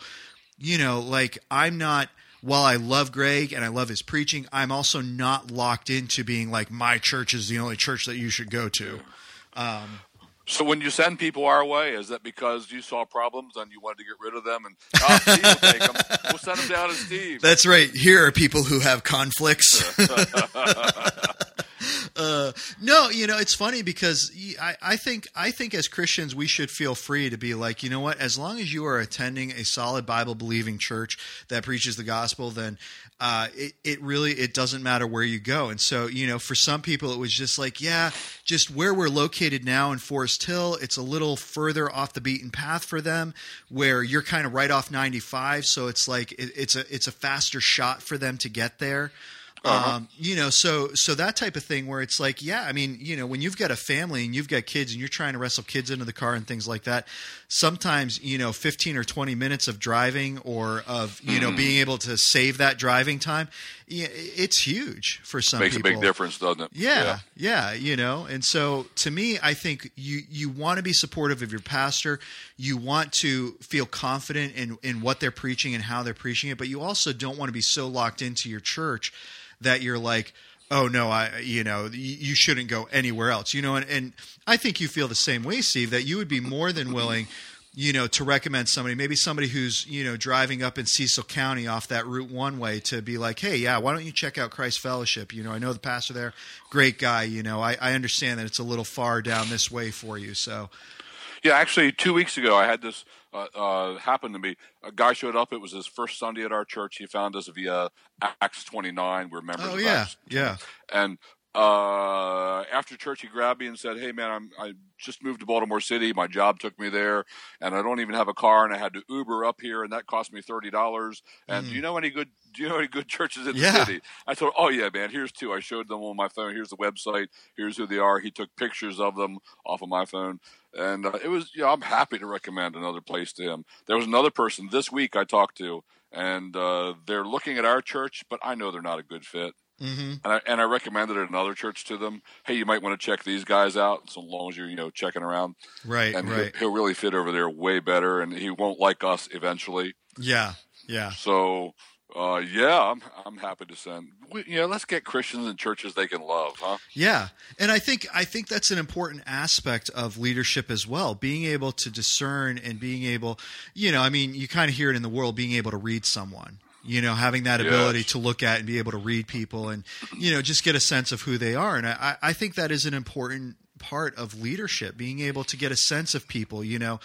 you know, like I'm not while I love Greg and I love his preaching, I'm also not locked into being like my church is the only church that you should go to. Um, so when you send people our way, is that because you saw problems and you wanted to get rid of them and oh, Steve will take them? We'll send them down to Steve. That's right. Here are people who have conflicts. uh, no, you know it's funny because I, I think I think as Christians we should feel free to be like, you know what? As long as you are attending a solid Bible believing church that preaches the gospel, then uh, it, it really it doesn't matter where you go. And so you know, for some people it was just like, yeah, just where we're located now in Forest Hill, it's a little further off the beaten path for them, where you're kind of right off 95, so it's like it, it's a it's a faster shot for them to get there. Uh-huh. Um, you know, so so that type of thing where it's like, yeah, I mean, you know, when you've got a family and you've got kids and you're trying to wrestle kids into the car and things like that, sometimes you know, 15 or 20 minutes of driving or of you Mm-hmm. know being able to save that driving time, it's huge for some Makes people. Makes a big difference, doesn't it? Yeah, yeah, you know. And so to me, I think you you want to be supportive of your pastor. You want to feel confident in in what they're preaching and how they're preaching it, but you also don't want to be so locked into your church that you're like, "Oh no, I you know, you shouldn't go anywhere else." You know, and and I think you feel the same way, Steve, that you would be more than willing you know, to recommend somebody, maybe somebody who's, you know, driving up in Cecil County off that Route One way to be like, hey, yeah, why don't you check out Christ Fellowship? You know, I know the pastor there, great guy. You know, I, I understand that it's a little far down this way for you. So, Yeah, actually, two weeks ago, I had this uh, uh, happen to me. A guy showed up. It was his first Sunday at our church. He found us via Acts 29. We're members oh of yeah, Acts. yeah, And uh, after church, he grabbed me and said, "Hey, man, I'm I just moved to Baltimore City. My job took me there, and I don't even have a car, and I had to Uber up here, and that cost me thirty dollars. And do you know any good? Do you know any good churches in the Mm. City?" I told, "Oh yeah, man. Here's two. I showed them on my phone. Here's the website. Here's who they are. He took pictures of them off of my phone." And uh, it was, you know, I'm happy to recommend another place to him. There was another person this week I talked to, and uh, they're looking at our church, but I know they're not a good fit hmm and I, and I recommended another church to them. Hey, you might want to check these guys out, so long as you're you know checking around. right, And right, he'll, he'll really fit over there way better, and he won't like us eventually. yeah, yeah, So, uh, yeah, I'm I'm happy to send. We, you know, let's get Christians in churches they can love, huh? Yeah, and I think I think that's an important aspect of leadership as well. Being able to discern and being able, you know, I mean, you kind of hear it in the world, being able to read someone. You know, having that ability Yes. to look at and be able to read people, and you know, just get a sense of who they are. And I, I think that is an important part of leadership, being able to get a sense of people. You know,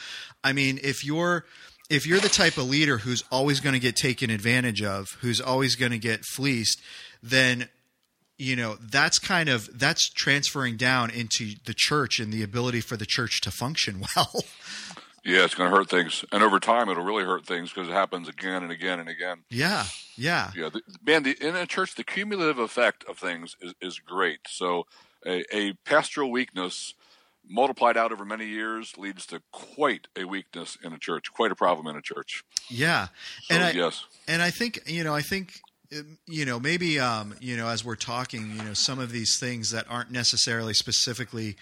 I mean, if you're if you're the type of leader who's always going to get taken advantage of, who's always going to get fleeced, then you know that's kind of that's transferring down into the church and the ability for the church to function well Yeah, it's going to hurt things, and over time, it'll really hurt things because it happens again and again and again. yeah yeah Yeah, the, man, the, in a church, the cumulative effect of things is, is great. So, a, a pastoral weakness multiplied out over many years leads to quite a weakness in a church, quite a problem in a church. yeah So, and I, yes, and I think you know I think um, you know maybe um, you know as we're talking you know some of these things that aren't necessarily specifically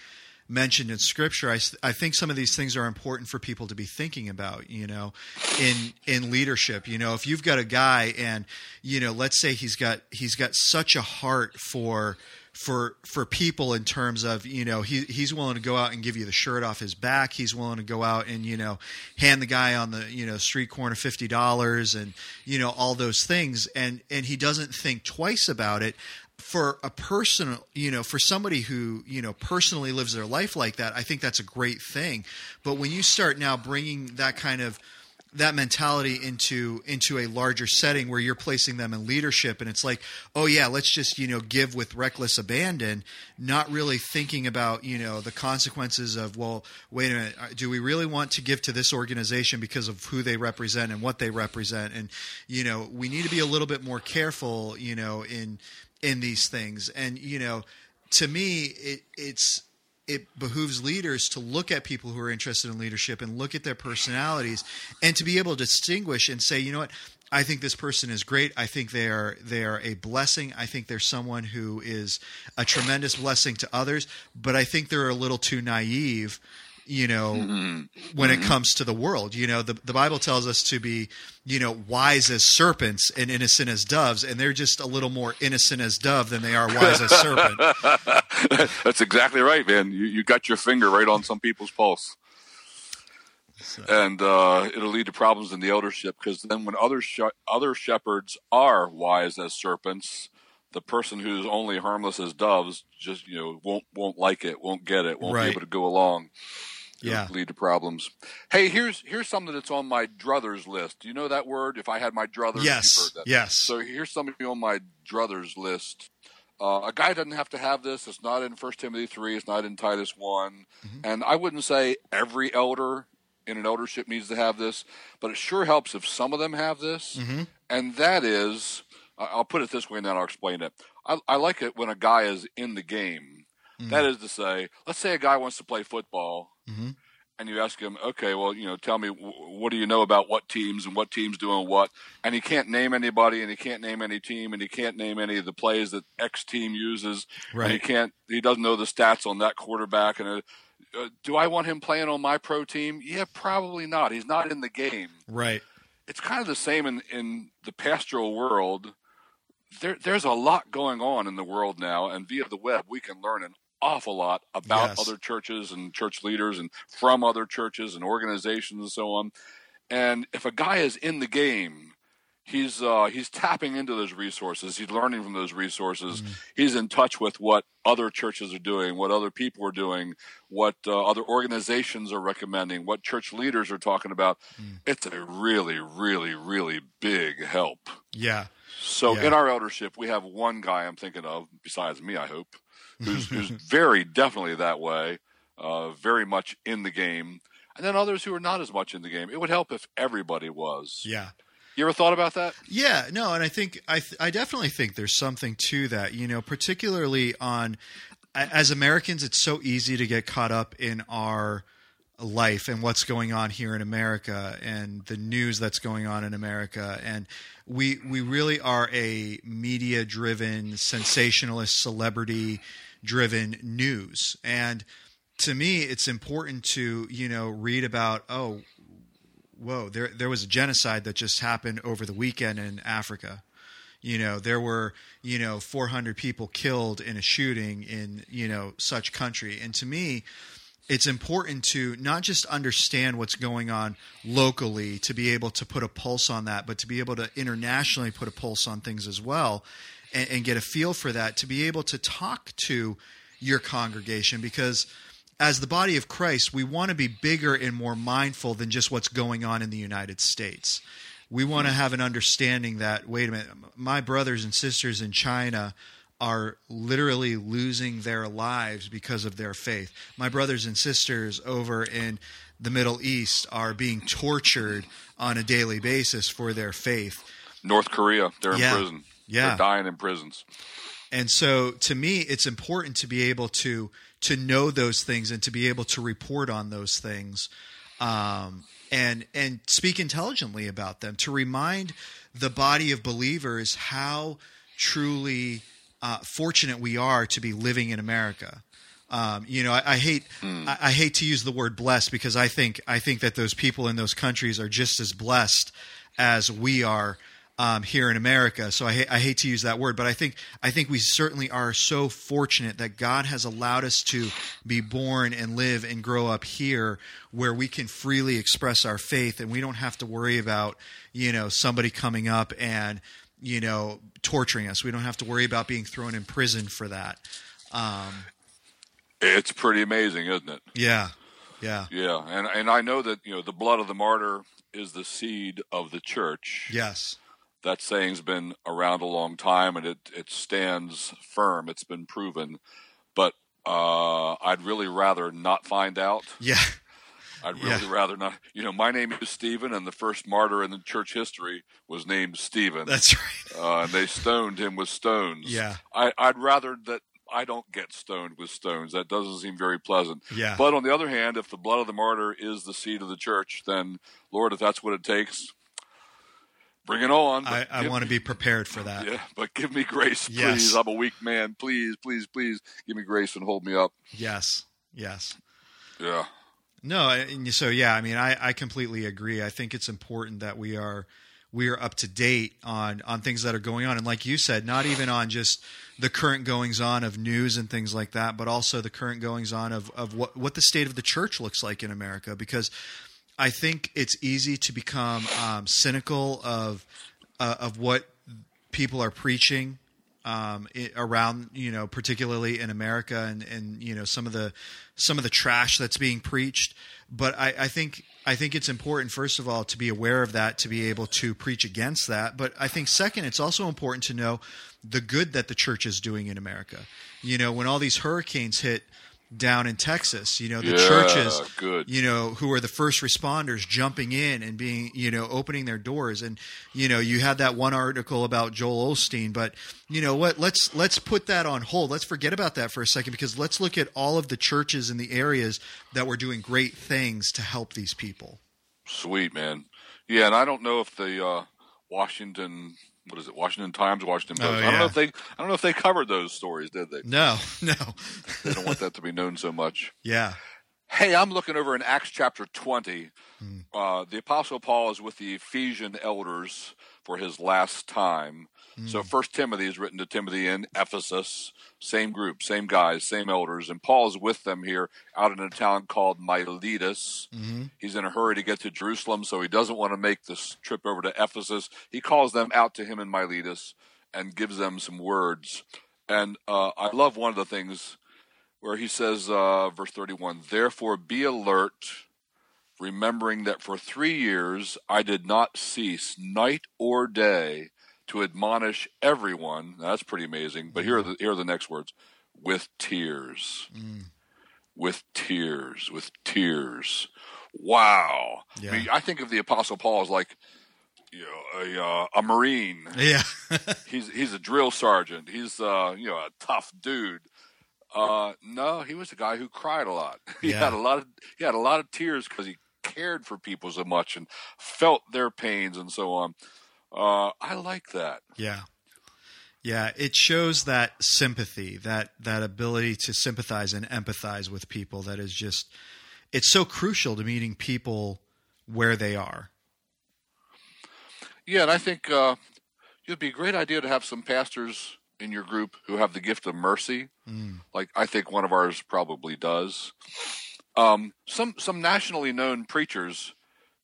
mentioned in scripture I, I think some of these things are important for people to be thinking about you know in in leadership. You know if you've got a guy and you know let's say he's got he's got such a heart for for for people in terms of you know he he's willing to go out and give you the shirt off his back. He's willing to go out and you know hand the guy on the you know street corner fifty dollars and you know all those things. And and he doesn't think twice about it for a person you know for somebody who you know personally lives their life like that i think that's a great thing. But when you start now bringing that kind of that mentality into into a larger setting where you're placing them in leadership and it's like oh yeah let's just you know give with reckless abandon not really thinking about you know the consequences of well wait a minute uh, do we really want to give to this organization because of who they represent and what they represent? And you know we need to be a little bit more careful you know in in these things and you know to me it it's it behooves leaders to look at people who are interested in leadership and look at their personalities and to be able to distinguish and say, you know what, I think this person is great. I think they are they are a blessing. I think they're someone who is a tremendous blessing to others, but I think they're a little too naive, you know, when it comes to the world. You know, the the Bible tells us to be, you know, wise as serpents and innocent as doves, and they're just a little more innocent as dove than they are wise as serpent. that's exactly right, man. You you got your finger right on some people's pulse. And uh, it'll lead to problems in the eldership because then, when other sh- other shepherds are wise as serpents, the person who's only harmless as doves just you know won't won't like it, won't get it, won't Right. be able to go along. Yeah. lead to problems. Hey, here's here's something that's on my druthers list. Do you know that word? If I had my druthers, you've Yes, heard that. yes. So here's something on my druthers list. Uh, a guy doesn't have to have this. It's not in First Timothy three. It's not in Titus one. Mm-hmm. And I wouldn't say every elder in an eldership needs to have this, but it sure helps if some of them have this. Mm-hmm. And that is I'll put it this way, and then I'll explain it. I, I like it when a guy is in the game. Mm-hmm. That is to say, let's say a guy wants to play football, mm-hmm. and you ask him, okay, well, you know, tell me what do you know about what teams and what teams doing what, and he can't name anybody, and he can't name any team, and he can't name any of the plays that X team uses, right? And he can't, he doesn't know the stats on that quarterback, and. Uh, uh, do I want him playing on my pro team? Yeah, probably not. He's not in the game. Right. It's kind of the same in, in the pastoral world there, there's a lot going on in the world now, and via the web, we can learn an awful lot about yes. other churches and church leaders and from other churches and organizations and so on. And if a guy is in the game, he's uh, he's tapping into those resources. He's learning from those resources. Mm-hmm. He's in touch with what other churches are doing, what other people are doing, what uh, other organizations are recommending, what church leaders are talking about. Mm. It's a really, really, really big help. Yeah. So yeah. in our eldership, we have one guy I'm thinking of, besides me, I hope, who's, who's very definitely that way, uh, very much in the game, and then others who are not as much in the game. It would help if everybody was. Yeah. You ever thought about that? Yeah, no, and I think I th- I definitely think there's something to that. You know, particularly on as Americans, it's so easy to get caught up in our life and what's going on here in America and the news that's going on in America. And we we really are a media driven sensationalist celebrity driven news. And to me it's important to you know read about oh whoa there there was a genocide that just happened over the weekend in Africa. You know there were you know 400 people killed in a shooting in you know such country. And to me it's important to not just understand what's going on locally to be able to put a pulse on that, but to be able to internationally put a pulse on things as well and, and get a feel for that, to be able to talk to your congregation because as the body of Christ, we want to be bigger and more mindful than just what's going on in the United States. We want to have an understanding that, wait a minute, my brothers and sisters in China are literally losing their lives because of their faith. My brothers and sisters over in the Middle East are being tortured on a daily basis for their faith. North Korea, they're yeah. in prison. Yeah. They're dying in prisons. And so to me it's important to be able to to know those things and to be able to report on those things. Um, and and speak intelligently about them to remind the body of believers how truly uh, fortunate we are to be living in America. Um, you know, I, I hate mm. I, I, hate to use the word blessed because I think I think that those people in those countries are just as blessed as we are um, here in America. So I, I hate to use that word, but I think I think we certainly are so fortunate that God has allowed us to be born and live and grow up here, where we can freely express our faith, and we don't have to worry about you know somebody coming up and you know, torturing us. We don't have to worry about being thrown in prison for that. Um, it's pretty amazing, isn't it? Yeah, yeah, yeah. And and I know that you know the blood of the martyr is the seed of the church. Yes, that saying's been around a long time, and it it stands firm. It's been proven, but uh, I'd really rather not find out. Yeah. I'd really yeah. rather not. You know, my name is Stephen, and the first martyr in the church history was named Stephen. That's right. Uh, and they stoned him with stones. Yeah. I, I'd rather that I don't get stoned with stones. That doesn't seem very pleasant. Yeah. But on the other hand, if the blood of the martyr is the seed of the church, then Lord, if that's what it takes, bring it on. I, I want to be prepared for that. Yeah, but give me grace, please. Yes. I'm a weak man. Please, please, please give me grace and hold me up. Yes. Yes. Yeah. No, so yeah, I mean, I, I completely agree. I think it's important that we are we are up to date on on things that are going on, and like you said, not even on just the current goings on of news and things like that, but also the current goings on of of what what the state of the church looks like in America. Because I think it's easy to become um, cynical of uh, of what people are preaching um, it, around you know particularly in America and and you know some of the some of the trash that's being preached. But I, I think I think it's important first of all to be aware of that to be able to preach against that. But I think second, it's also important to know the good that the church is doing in America. You know, when all these hurricanes hit down in Texas. You know, the Yeah, churches, good. you know, who are the first responders jumping in and being, you know, opening their doors. And you know, you had that one article about Joel Osteen, but you know what? Let's let's put that on hold. Let's forget about that for a second because let's look at all of the churches in the areas that were doing great things to help these people. Sweet man. Yeah, and I don't know if the uh, Washington what is it, Washington Times, Washington Post. Oh, I don't know if they I don't know if they covered those stories, did they? No, no, They don't want that to be known so much. yeah, Hey, I'm looking over in Acts chapter 20. Hmm. Uh, the Apostle Paul is with the Ephesian elders for his last time. Hmm. So, First Timothy is written to Timothy in Ephesus. Same group, same guys, same elders. And Paul is with them here out in a town called Miletus. Mm-hmm. He's in a hurry to get to Jerusalem, so he doesn't want to make this trip over to Ephesus. He calls them out to him in Miletus and gives them some words. And uh, I love one of the things where he says, uh, verse 31, Therefore be alert, remembering that for three years I did not cease night or day to admonish everyone. Now, that's pretty amazing. But here are the, here are the next words with tears. With tears, with tears. Wow. Yeah. I mean, I think of the Apostle Paul as like, you know, a, uh, a Marine yeah, he's he's a drill sergeant. He's uh you know a tough dude. Uh no, he was a guy who cried a lot. he Yeah. had a lot of he had a lot of tears because he cared for people so much and felt their pains and so on. Uh I like that. yeah, yeah. It shows that sympathy, that that ability to sympathize and empathize with people. That is just, it's so crucial to meeting people where they are. Yeah, and I think uh it'd be a great idea to have some pastors in your group who have the gift of mercy. Like I think one of ours probably does. Um, some some nationally known preachers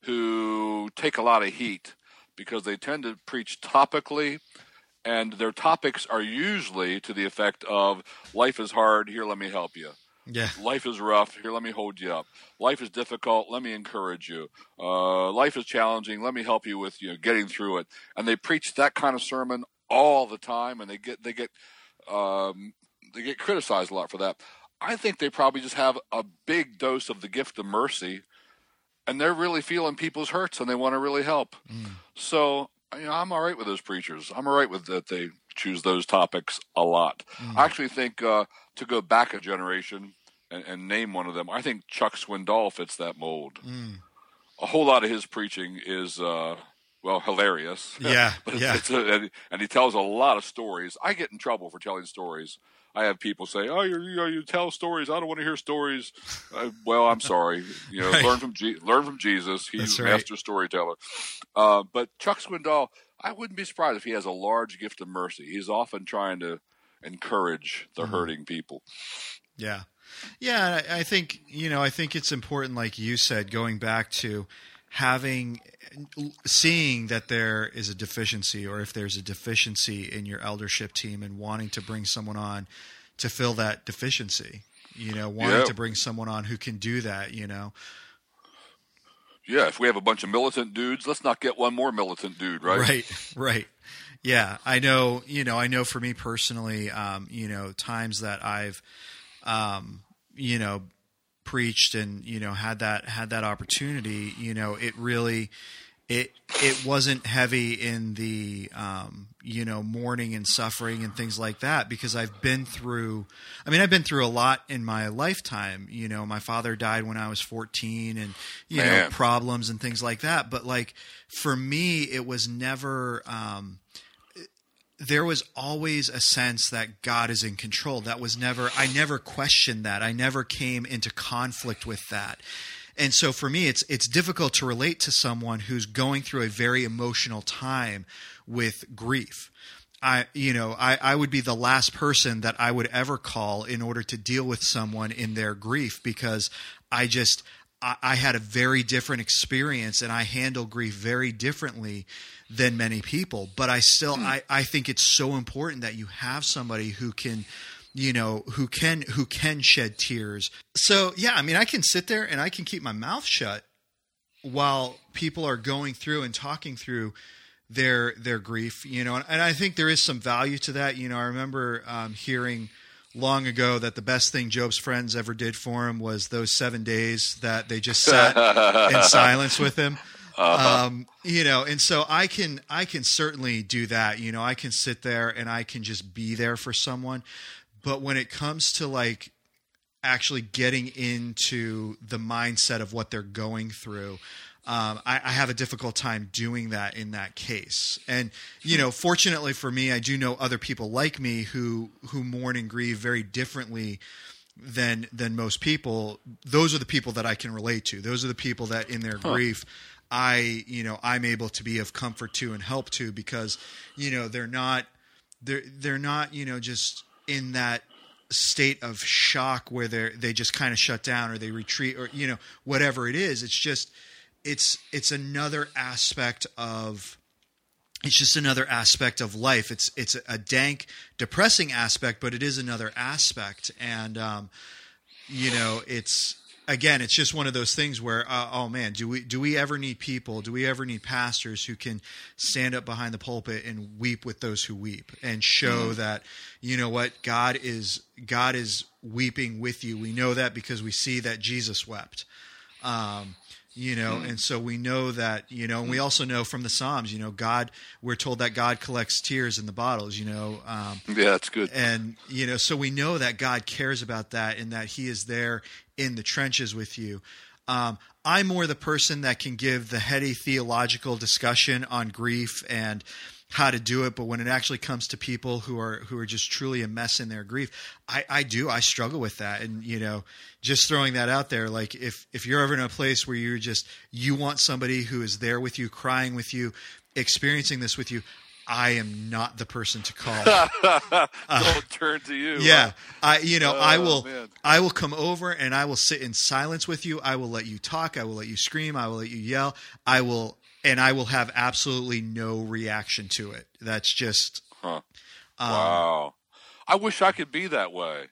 who take a lot of heat because they tend to preach topically, and their topics are usually to the effect of "Life is hard. Here, let me help you." Yeah, Life is rough. Here, let me hold you up. Life is difficult. Let me encourage you. Uh, life is challenging. Let me help you with you know getting through it. And they preach that kind of sermon all the time, and they get they get um, they get criticized a lot for that. I think they probably just have a big dose of the gift of mercy, and they're really feeling people's hurts, and they want to really help. So you know, I'm all right with those preachers. I'm all right with that they choose those topics a lot. I actually think uh, to go back a generation and, and name one of them, I think Chuck Swindoll fits that mold. A whole lot of his preaching is. Uh, well, hilarious. Yeah, yeah. a- and he tells a lot of stories. I get in trouble for telling stories. I have people say, "Oh, you you, you tell stories. I don't want to hear stories." Uh, well, I'm sorry. You know, Right. learn from Je- learn from Jesus. He's right. master storyteller. Uh, but Chuck Swindoll, I wouldn't be surprised if he has a large gift of mercy. He's often trying to encourage the Mm-hmm. hurting people. Yeah. Yeah, I think, you know, I think it's important like you said going back to having seeing that there is a deficiency or if there's a deficiency in your eldership team and wanting to bring someone on to fill that deficiency. You know, wanting Yeah. to bring someone on who can do that, you know. Yeah, if we have a bunch of militant dudes, let's not get one more militant dude, right? Right, right. Yeah, I know. You know, I know. For me personally, um, you know, times that I've, um, you know, preached and you know had that had that opportunity. You know, it really, it it wasn't heavy in the, um, you know, mourning and suffering and things like that because I've been through. I mean, I've been through a lot in my lifetime. You know, my father died when I was fourteen, and you know, problems and things like that. But like for me, it was never. Um, there was always a sense that God is in control. That was never. I never questioned that. I never came into conflict with that. And so for me, it's it's difficult to relate to someone who's going through a very emotional time with grief. I, you know, I, I would be the last person that I would ever call in order to deal with someone in their grief because I just, I, I had a very different experience and I handle grief very differently than many people. But I still, I, I think it's so important that you have somebody who can, you know, who can, who can shed tears. So yeah, I mean, I can sit there and I can keep my mouth shut while people are going through and talking through their their grief you know and, and i think there is some value to that you know i remember um, hearing long ago that the best thing Job's friends ever did for him was those seven days that they just sat in silence with him. Uh-huh. Um, you know, and so I can I can certainly do that. You know, I can sit there and I can just be there for someone. But when it comes to like actually getting into the mindset of what they're going through, um, I, I, have a difficult time doing that in that case. And you know, fortunately for me, I do know other people like me who who mourn and grieve very differently than than most people. Those are the people that I can relate to. Those are the people that in their huh. grief. I, you know, I'm able to be of comfort to and help to because, you know, they're not, they're, they're not, you know, just in that state of shock where they they just kind of shut down or they retreat or you know whatever it is it's just it's it's another aspect of it's just another aspect of life. It's it's a dank, depressing aspect, but it is another aspect, and um, you know, it's again, it's just one of those things where, uh, oh man, do we do we ever need people? Do we ever need pastors who can stand up behind the pulpit and weep with those who weep and show mm-hmm. that you know what God is God is weeping with you. We know that because we see that Jesus wept. Um, you know mm. and so we know that you know and we also know from the psalms you know god we're told that god collects tears in the bottles you know um, yeah that's good. and you know so we know that god cares about that and that he is there in the trenches with you. Um, i'm more the person that can give the heady theological discussion on grief and how to do it, but when it actually comes to people who are who are just truly a mess in their grief, I, I do I struggle with that, and you know, just throwing that out there, like if if you're ever in a place where you're just you want somebody who is there with you, crying with you, experiencing this with you, I am not the person to call. Don't uh, turn to you. Yeah, I you know oh, I will man. I will come over and I will sit in silence with you. I will let you talk. I will let you scream. I will let you yell. I will and I will have absolutely no reaction to it. That's just huh. um, wow. I wish I could be that way.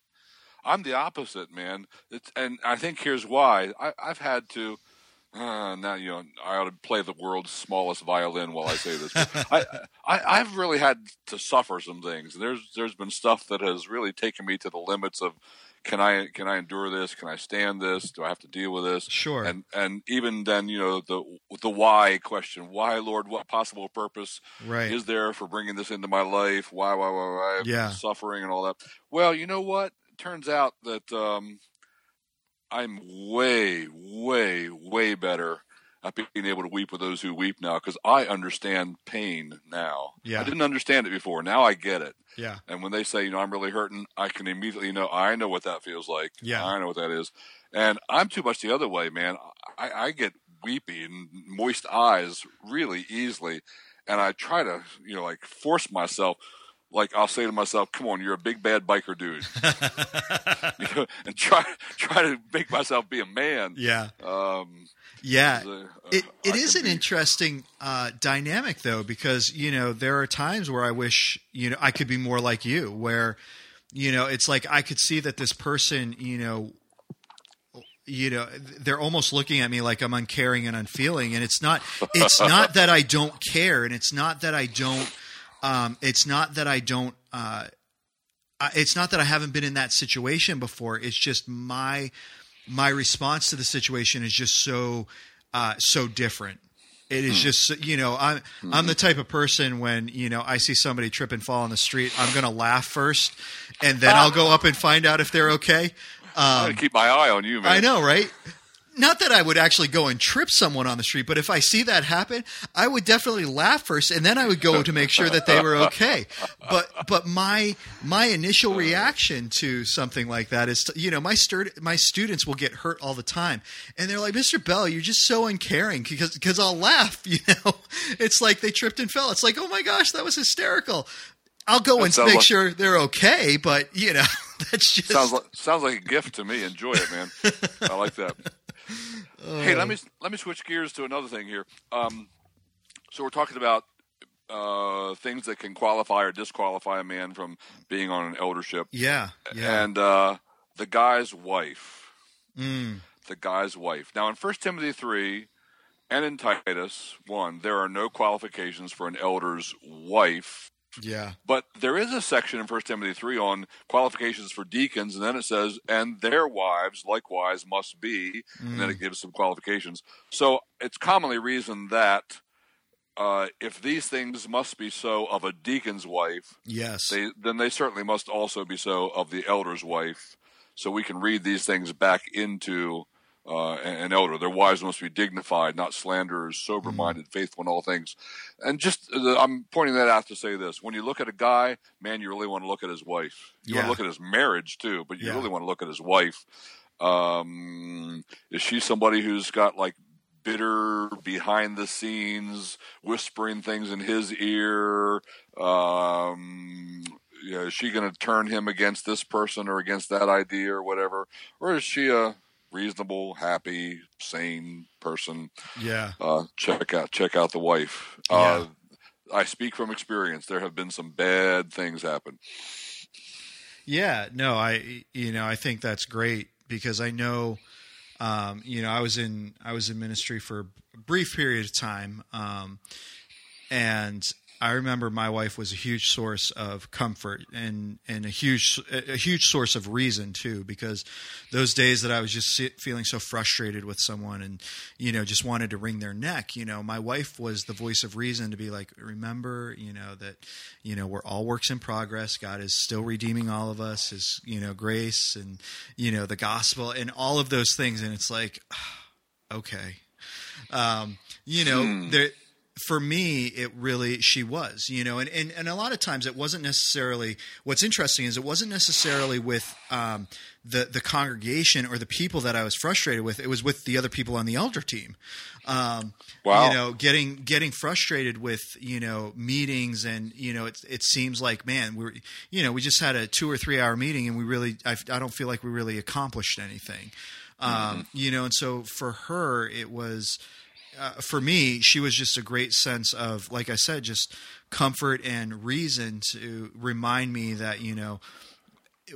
I'm the opposite, man. It's, and I think here's why. I, have had to. Uh, now you know I ought to play the world's smallest violin while I say this. I, I I've really had to suffer some things. There's there's been stuff that has really taken me to the limits of can I can I endure this? Can I stand this? Do I have to deal with this? Sure. And and even then, you know, the the why question: Why, Lord? What possible purpose right. is there for bringing this into my life? Why, why, why, why? Yeah. Suffering and all that. Well, you know what? It turns out that um, I'm way, way, way better being able to weep with those who weep now because I understand pain now. Yeah. I didn't understand it before. Now I get it. Yeah. And when they say, you know, I'm really hurting, I can immediately know I know what that feels like. Yeah. I know what that is. And I'm too much the other way, man. I, I get weepy and moist eyes really easily. And I try to, you know, like force myself like I'll say to myself, "Come on, you're a big bad biker dude," you know, and try try to make myself be a man. Yeah. Um, yeah, it it is an be... interesting uh, dynamic though, because you know there are times where I wish you know I could be more like you, where you know it's like I could see that this person, you know, you know they're almost looking at me like I'm uncaring and unfeeling, and it's not it's not that I don't care, and it's not that I don't um, it's not that I don't. Uh, it's not that I haven't been in that situation before. It's just my my response to the situation is just so uh, so different. It is just you know I'm I'm the type of person when you know I see somebody trip and fall on the street I'm going to laugh first and then I'll go up and find out if they're okay. Um, I keep my eye on you, man. I know, right? Not that I would actually go and trip someone on the street, but if I see that happen, I would definitely laugh first, and then I would go to make sure that they were okay. But but my my initial reaction to something like that is, to, you know, my stud- my students will get hurt all the time, and they're like, "Mr. Bell, you're just so uncaring," because because I'll laugh. You know, it's like they tripped and fell. It's like, oh my gosh, that was hysterical. I'll go that and make like, sure they're okay, but you know, that's just sounds like sounds like a gift to me. Enjoy it, man. I like that. Uh, hey, let me let me switch gears to another thing here. Um, so we're talking about uh, things that can qualify or disqualify a man from being on an eldership. Yeah, yeah. And uh, the guy's wife. Mm. The guy's wife. Now, in First Timothy three, and in Titus one, there are no qualifications for an elder's wife Yeah. But there is a section in First Timothy three on qualifications for deacons, and then it says, "And their wives likewise must be," mm. and then it gives some qualifications. So it's commonly reasoned that uh, if these things must be so of a deacon's wife, yes, they, then they certainly must also be so of the elder's wife. So we can read these things back into uh, an elder. Their wives must be dignified, not slanderers, sober-minded, mm. faithful in all things. And just, uh, I'm pointing that out to say this: when you look at a guy, man, you really want to look at his wife. You yeah. want to look at his marriage too, but you yeah. really want to look at his wife. Um, is she somebody who's got like bitter behind the scenes, whispering things in his ear. Um, you know, is she going to turn him against this person or against that idea or whatever? Or is she a reasonable, happy, sane person? Yeah. Uh, check out check out the wife. Yeah. Uh, I speak from experience. There have been some bad things happen. Yeah, no, I you know I think that's great because I know um, you know, I was in I was in ministry for a brief period of time, um, and I remember my wife was a huge source of comfort and and a huge a huge source of reason too because those days that I was just feeling so frustrated with someone and you know just wanted to wring their neck you know my wife was the voice of reason to be like remember you know that you know we're all works in progress. God is still redeeming all of us his you know grace and you know the gospel and all of those things. And it's like okay. Um, you know hmm. there for me, it really she was, you know, and, and and a lot of times it wasn't necessarily. What's interesting is it wasn't necessarily with um, the the congregation or the people that I was frustrated with. It was with the other people on the elder team. Um, wow. You know, getting getting frustrated with you know meetings and you know it it seems like man we're you know we just had a two or three hour meeting and we really I, I don't feel like we really accomplished anything. Um, mm-hmm. You know, and so for her it was uh, for me, she was just a great sense of, like I said, just comfort and reason to remind me that you know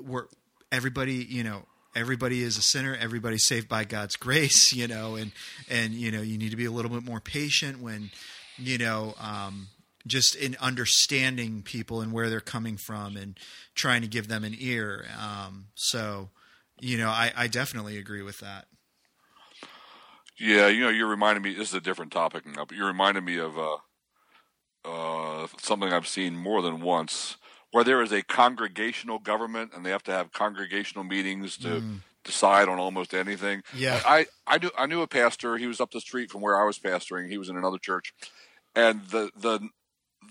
we're everybody, you know, everybody is a sinner. Everybody's saved by God's grace, you know, and and you know you need to be a little bit more patient when you know um, just in understanding people and where they're coming from and trying to give them an ear. Um, so, you know, I, I definitely agree with that. Yeah, you know, you're reminding me. This is a different topic now, but you're reminding me of uh, uh, something I've seen more than once, where there is a congregational government, and they have to have congregational meetings to mm. decide on almost anything. Yeah, I I knew I knew a pastor. He was up the street from where I was pastoring. He was in another church, and the the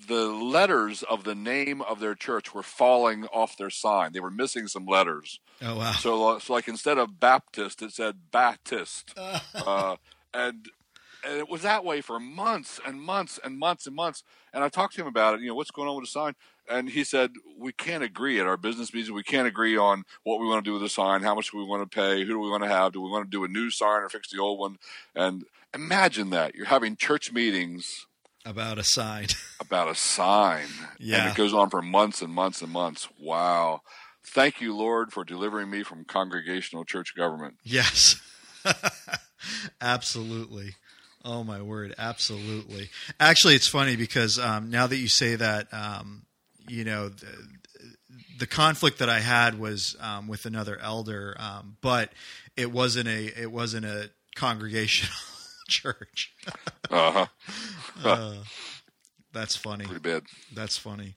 the letters of the name of their church were falling off their sign. They were missing some letters. Oh wow! So, uh, so like instead of Baptist, it said Baptist, uh, and and it was that way for months and months and months and months. And I talked to him about it. You know, what's going on with the sign? And he said we can't agree at our business meeting. We can't agree on what we want to do with the sign. How much we want to pay? Who do we want to have? Do we want to do a new sign or fix the old one? And imagine that you're having church meetings about a sign. about a sign. Yeah. And it goes on for months and months and months. Wow. Thank you, Lord, for delivering me from congregational church government. Yes. absolutely. Oh my word, absolutely. Actually, it's funny because um, now that you say that, um, you know, the, the, conflict that I had was um, with another elder, um, but it wasn't a it wasn't a congregational church. uh-huh. uh, that's funny. Pretty bad. That's funny,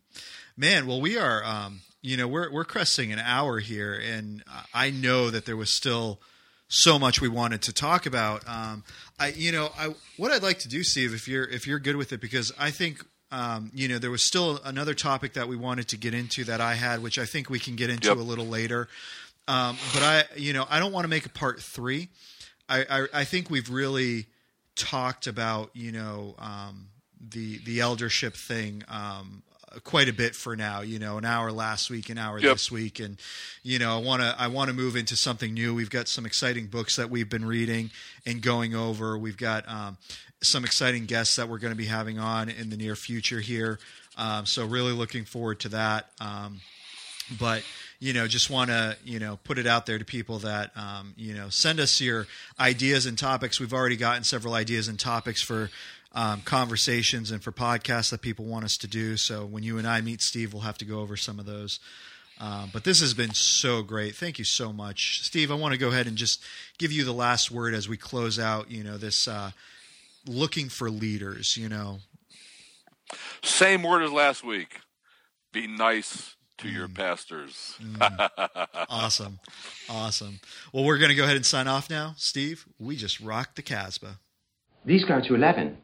man. Well, we are, um, you know, we're we're cresting an hour here, and I know that there was still so much we wanted to talk about. Um, I, you know, I what I'd like to do, Steve, if you're if you're good with it, because I think um, you know, there was still another topic that we wanted to get into that I had, which I think we can get into yep. a little later. Um, but I, you know, I don't want to make a part three. I, I, I think we've really talked about you know um, the the eldership thing um, quite a bit for now. You know, an hour last week, an hour yep. this week, and you know, I want to I want to move into something new. We've got some exciting books that we've been reading and going over. We've got um, some exciting guests that we're going to be having on in the near future here. Um, so really looking forward to that. Um, but you know, just want to, you know, put it out there to people that, um, you know, send us your ideas and topics. We've already gotten several ideas and topics for um, conversations and for podcasts that people want us to do. So when you and I meet Steve, we'll have to go over some of those. Uh, but this has been so great. Thank you so much, Steve. I want to go ahead and just give you the last word as we close out. You know this uh, looking for leaders. You know, same word as last week. Be nice to mm. your pastors. mm. Awesome, awesome. Well, we're going to go ahead and sign off now, Steve. We just rocked the Casbah. These go to eleven.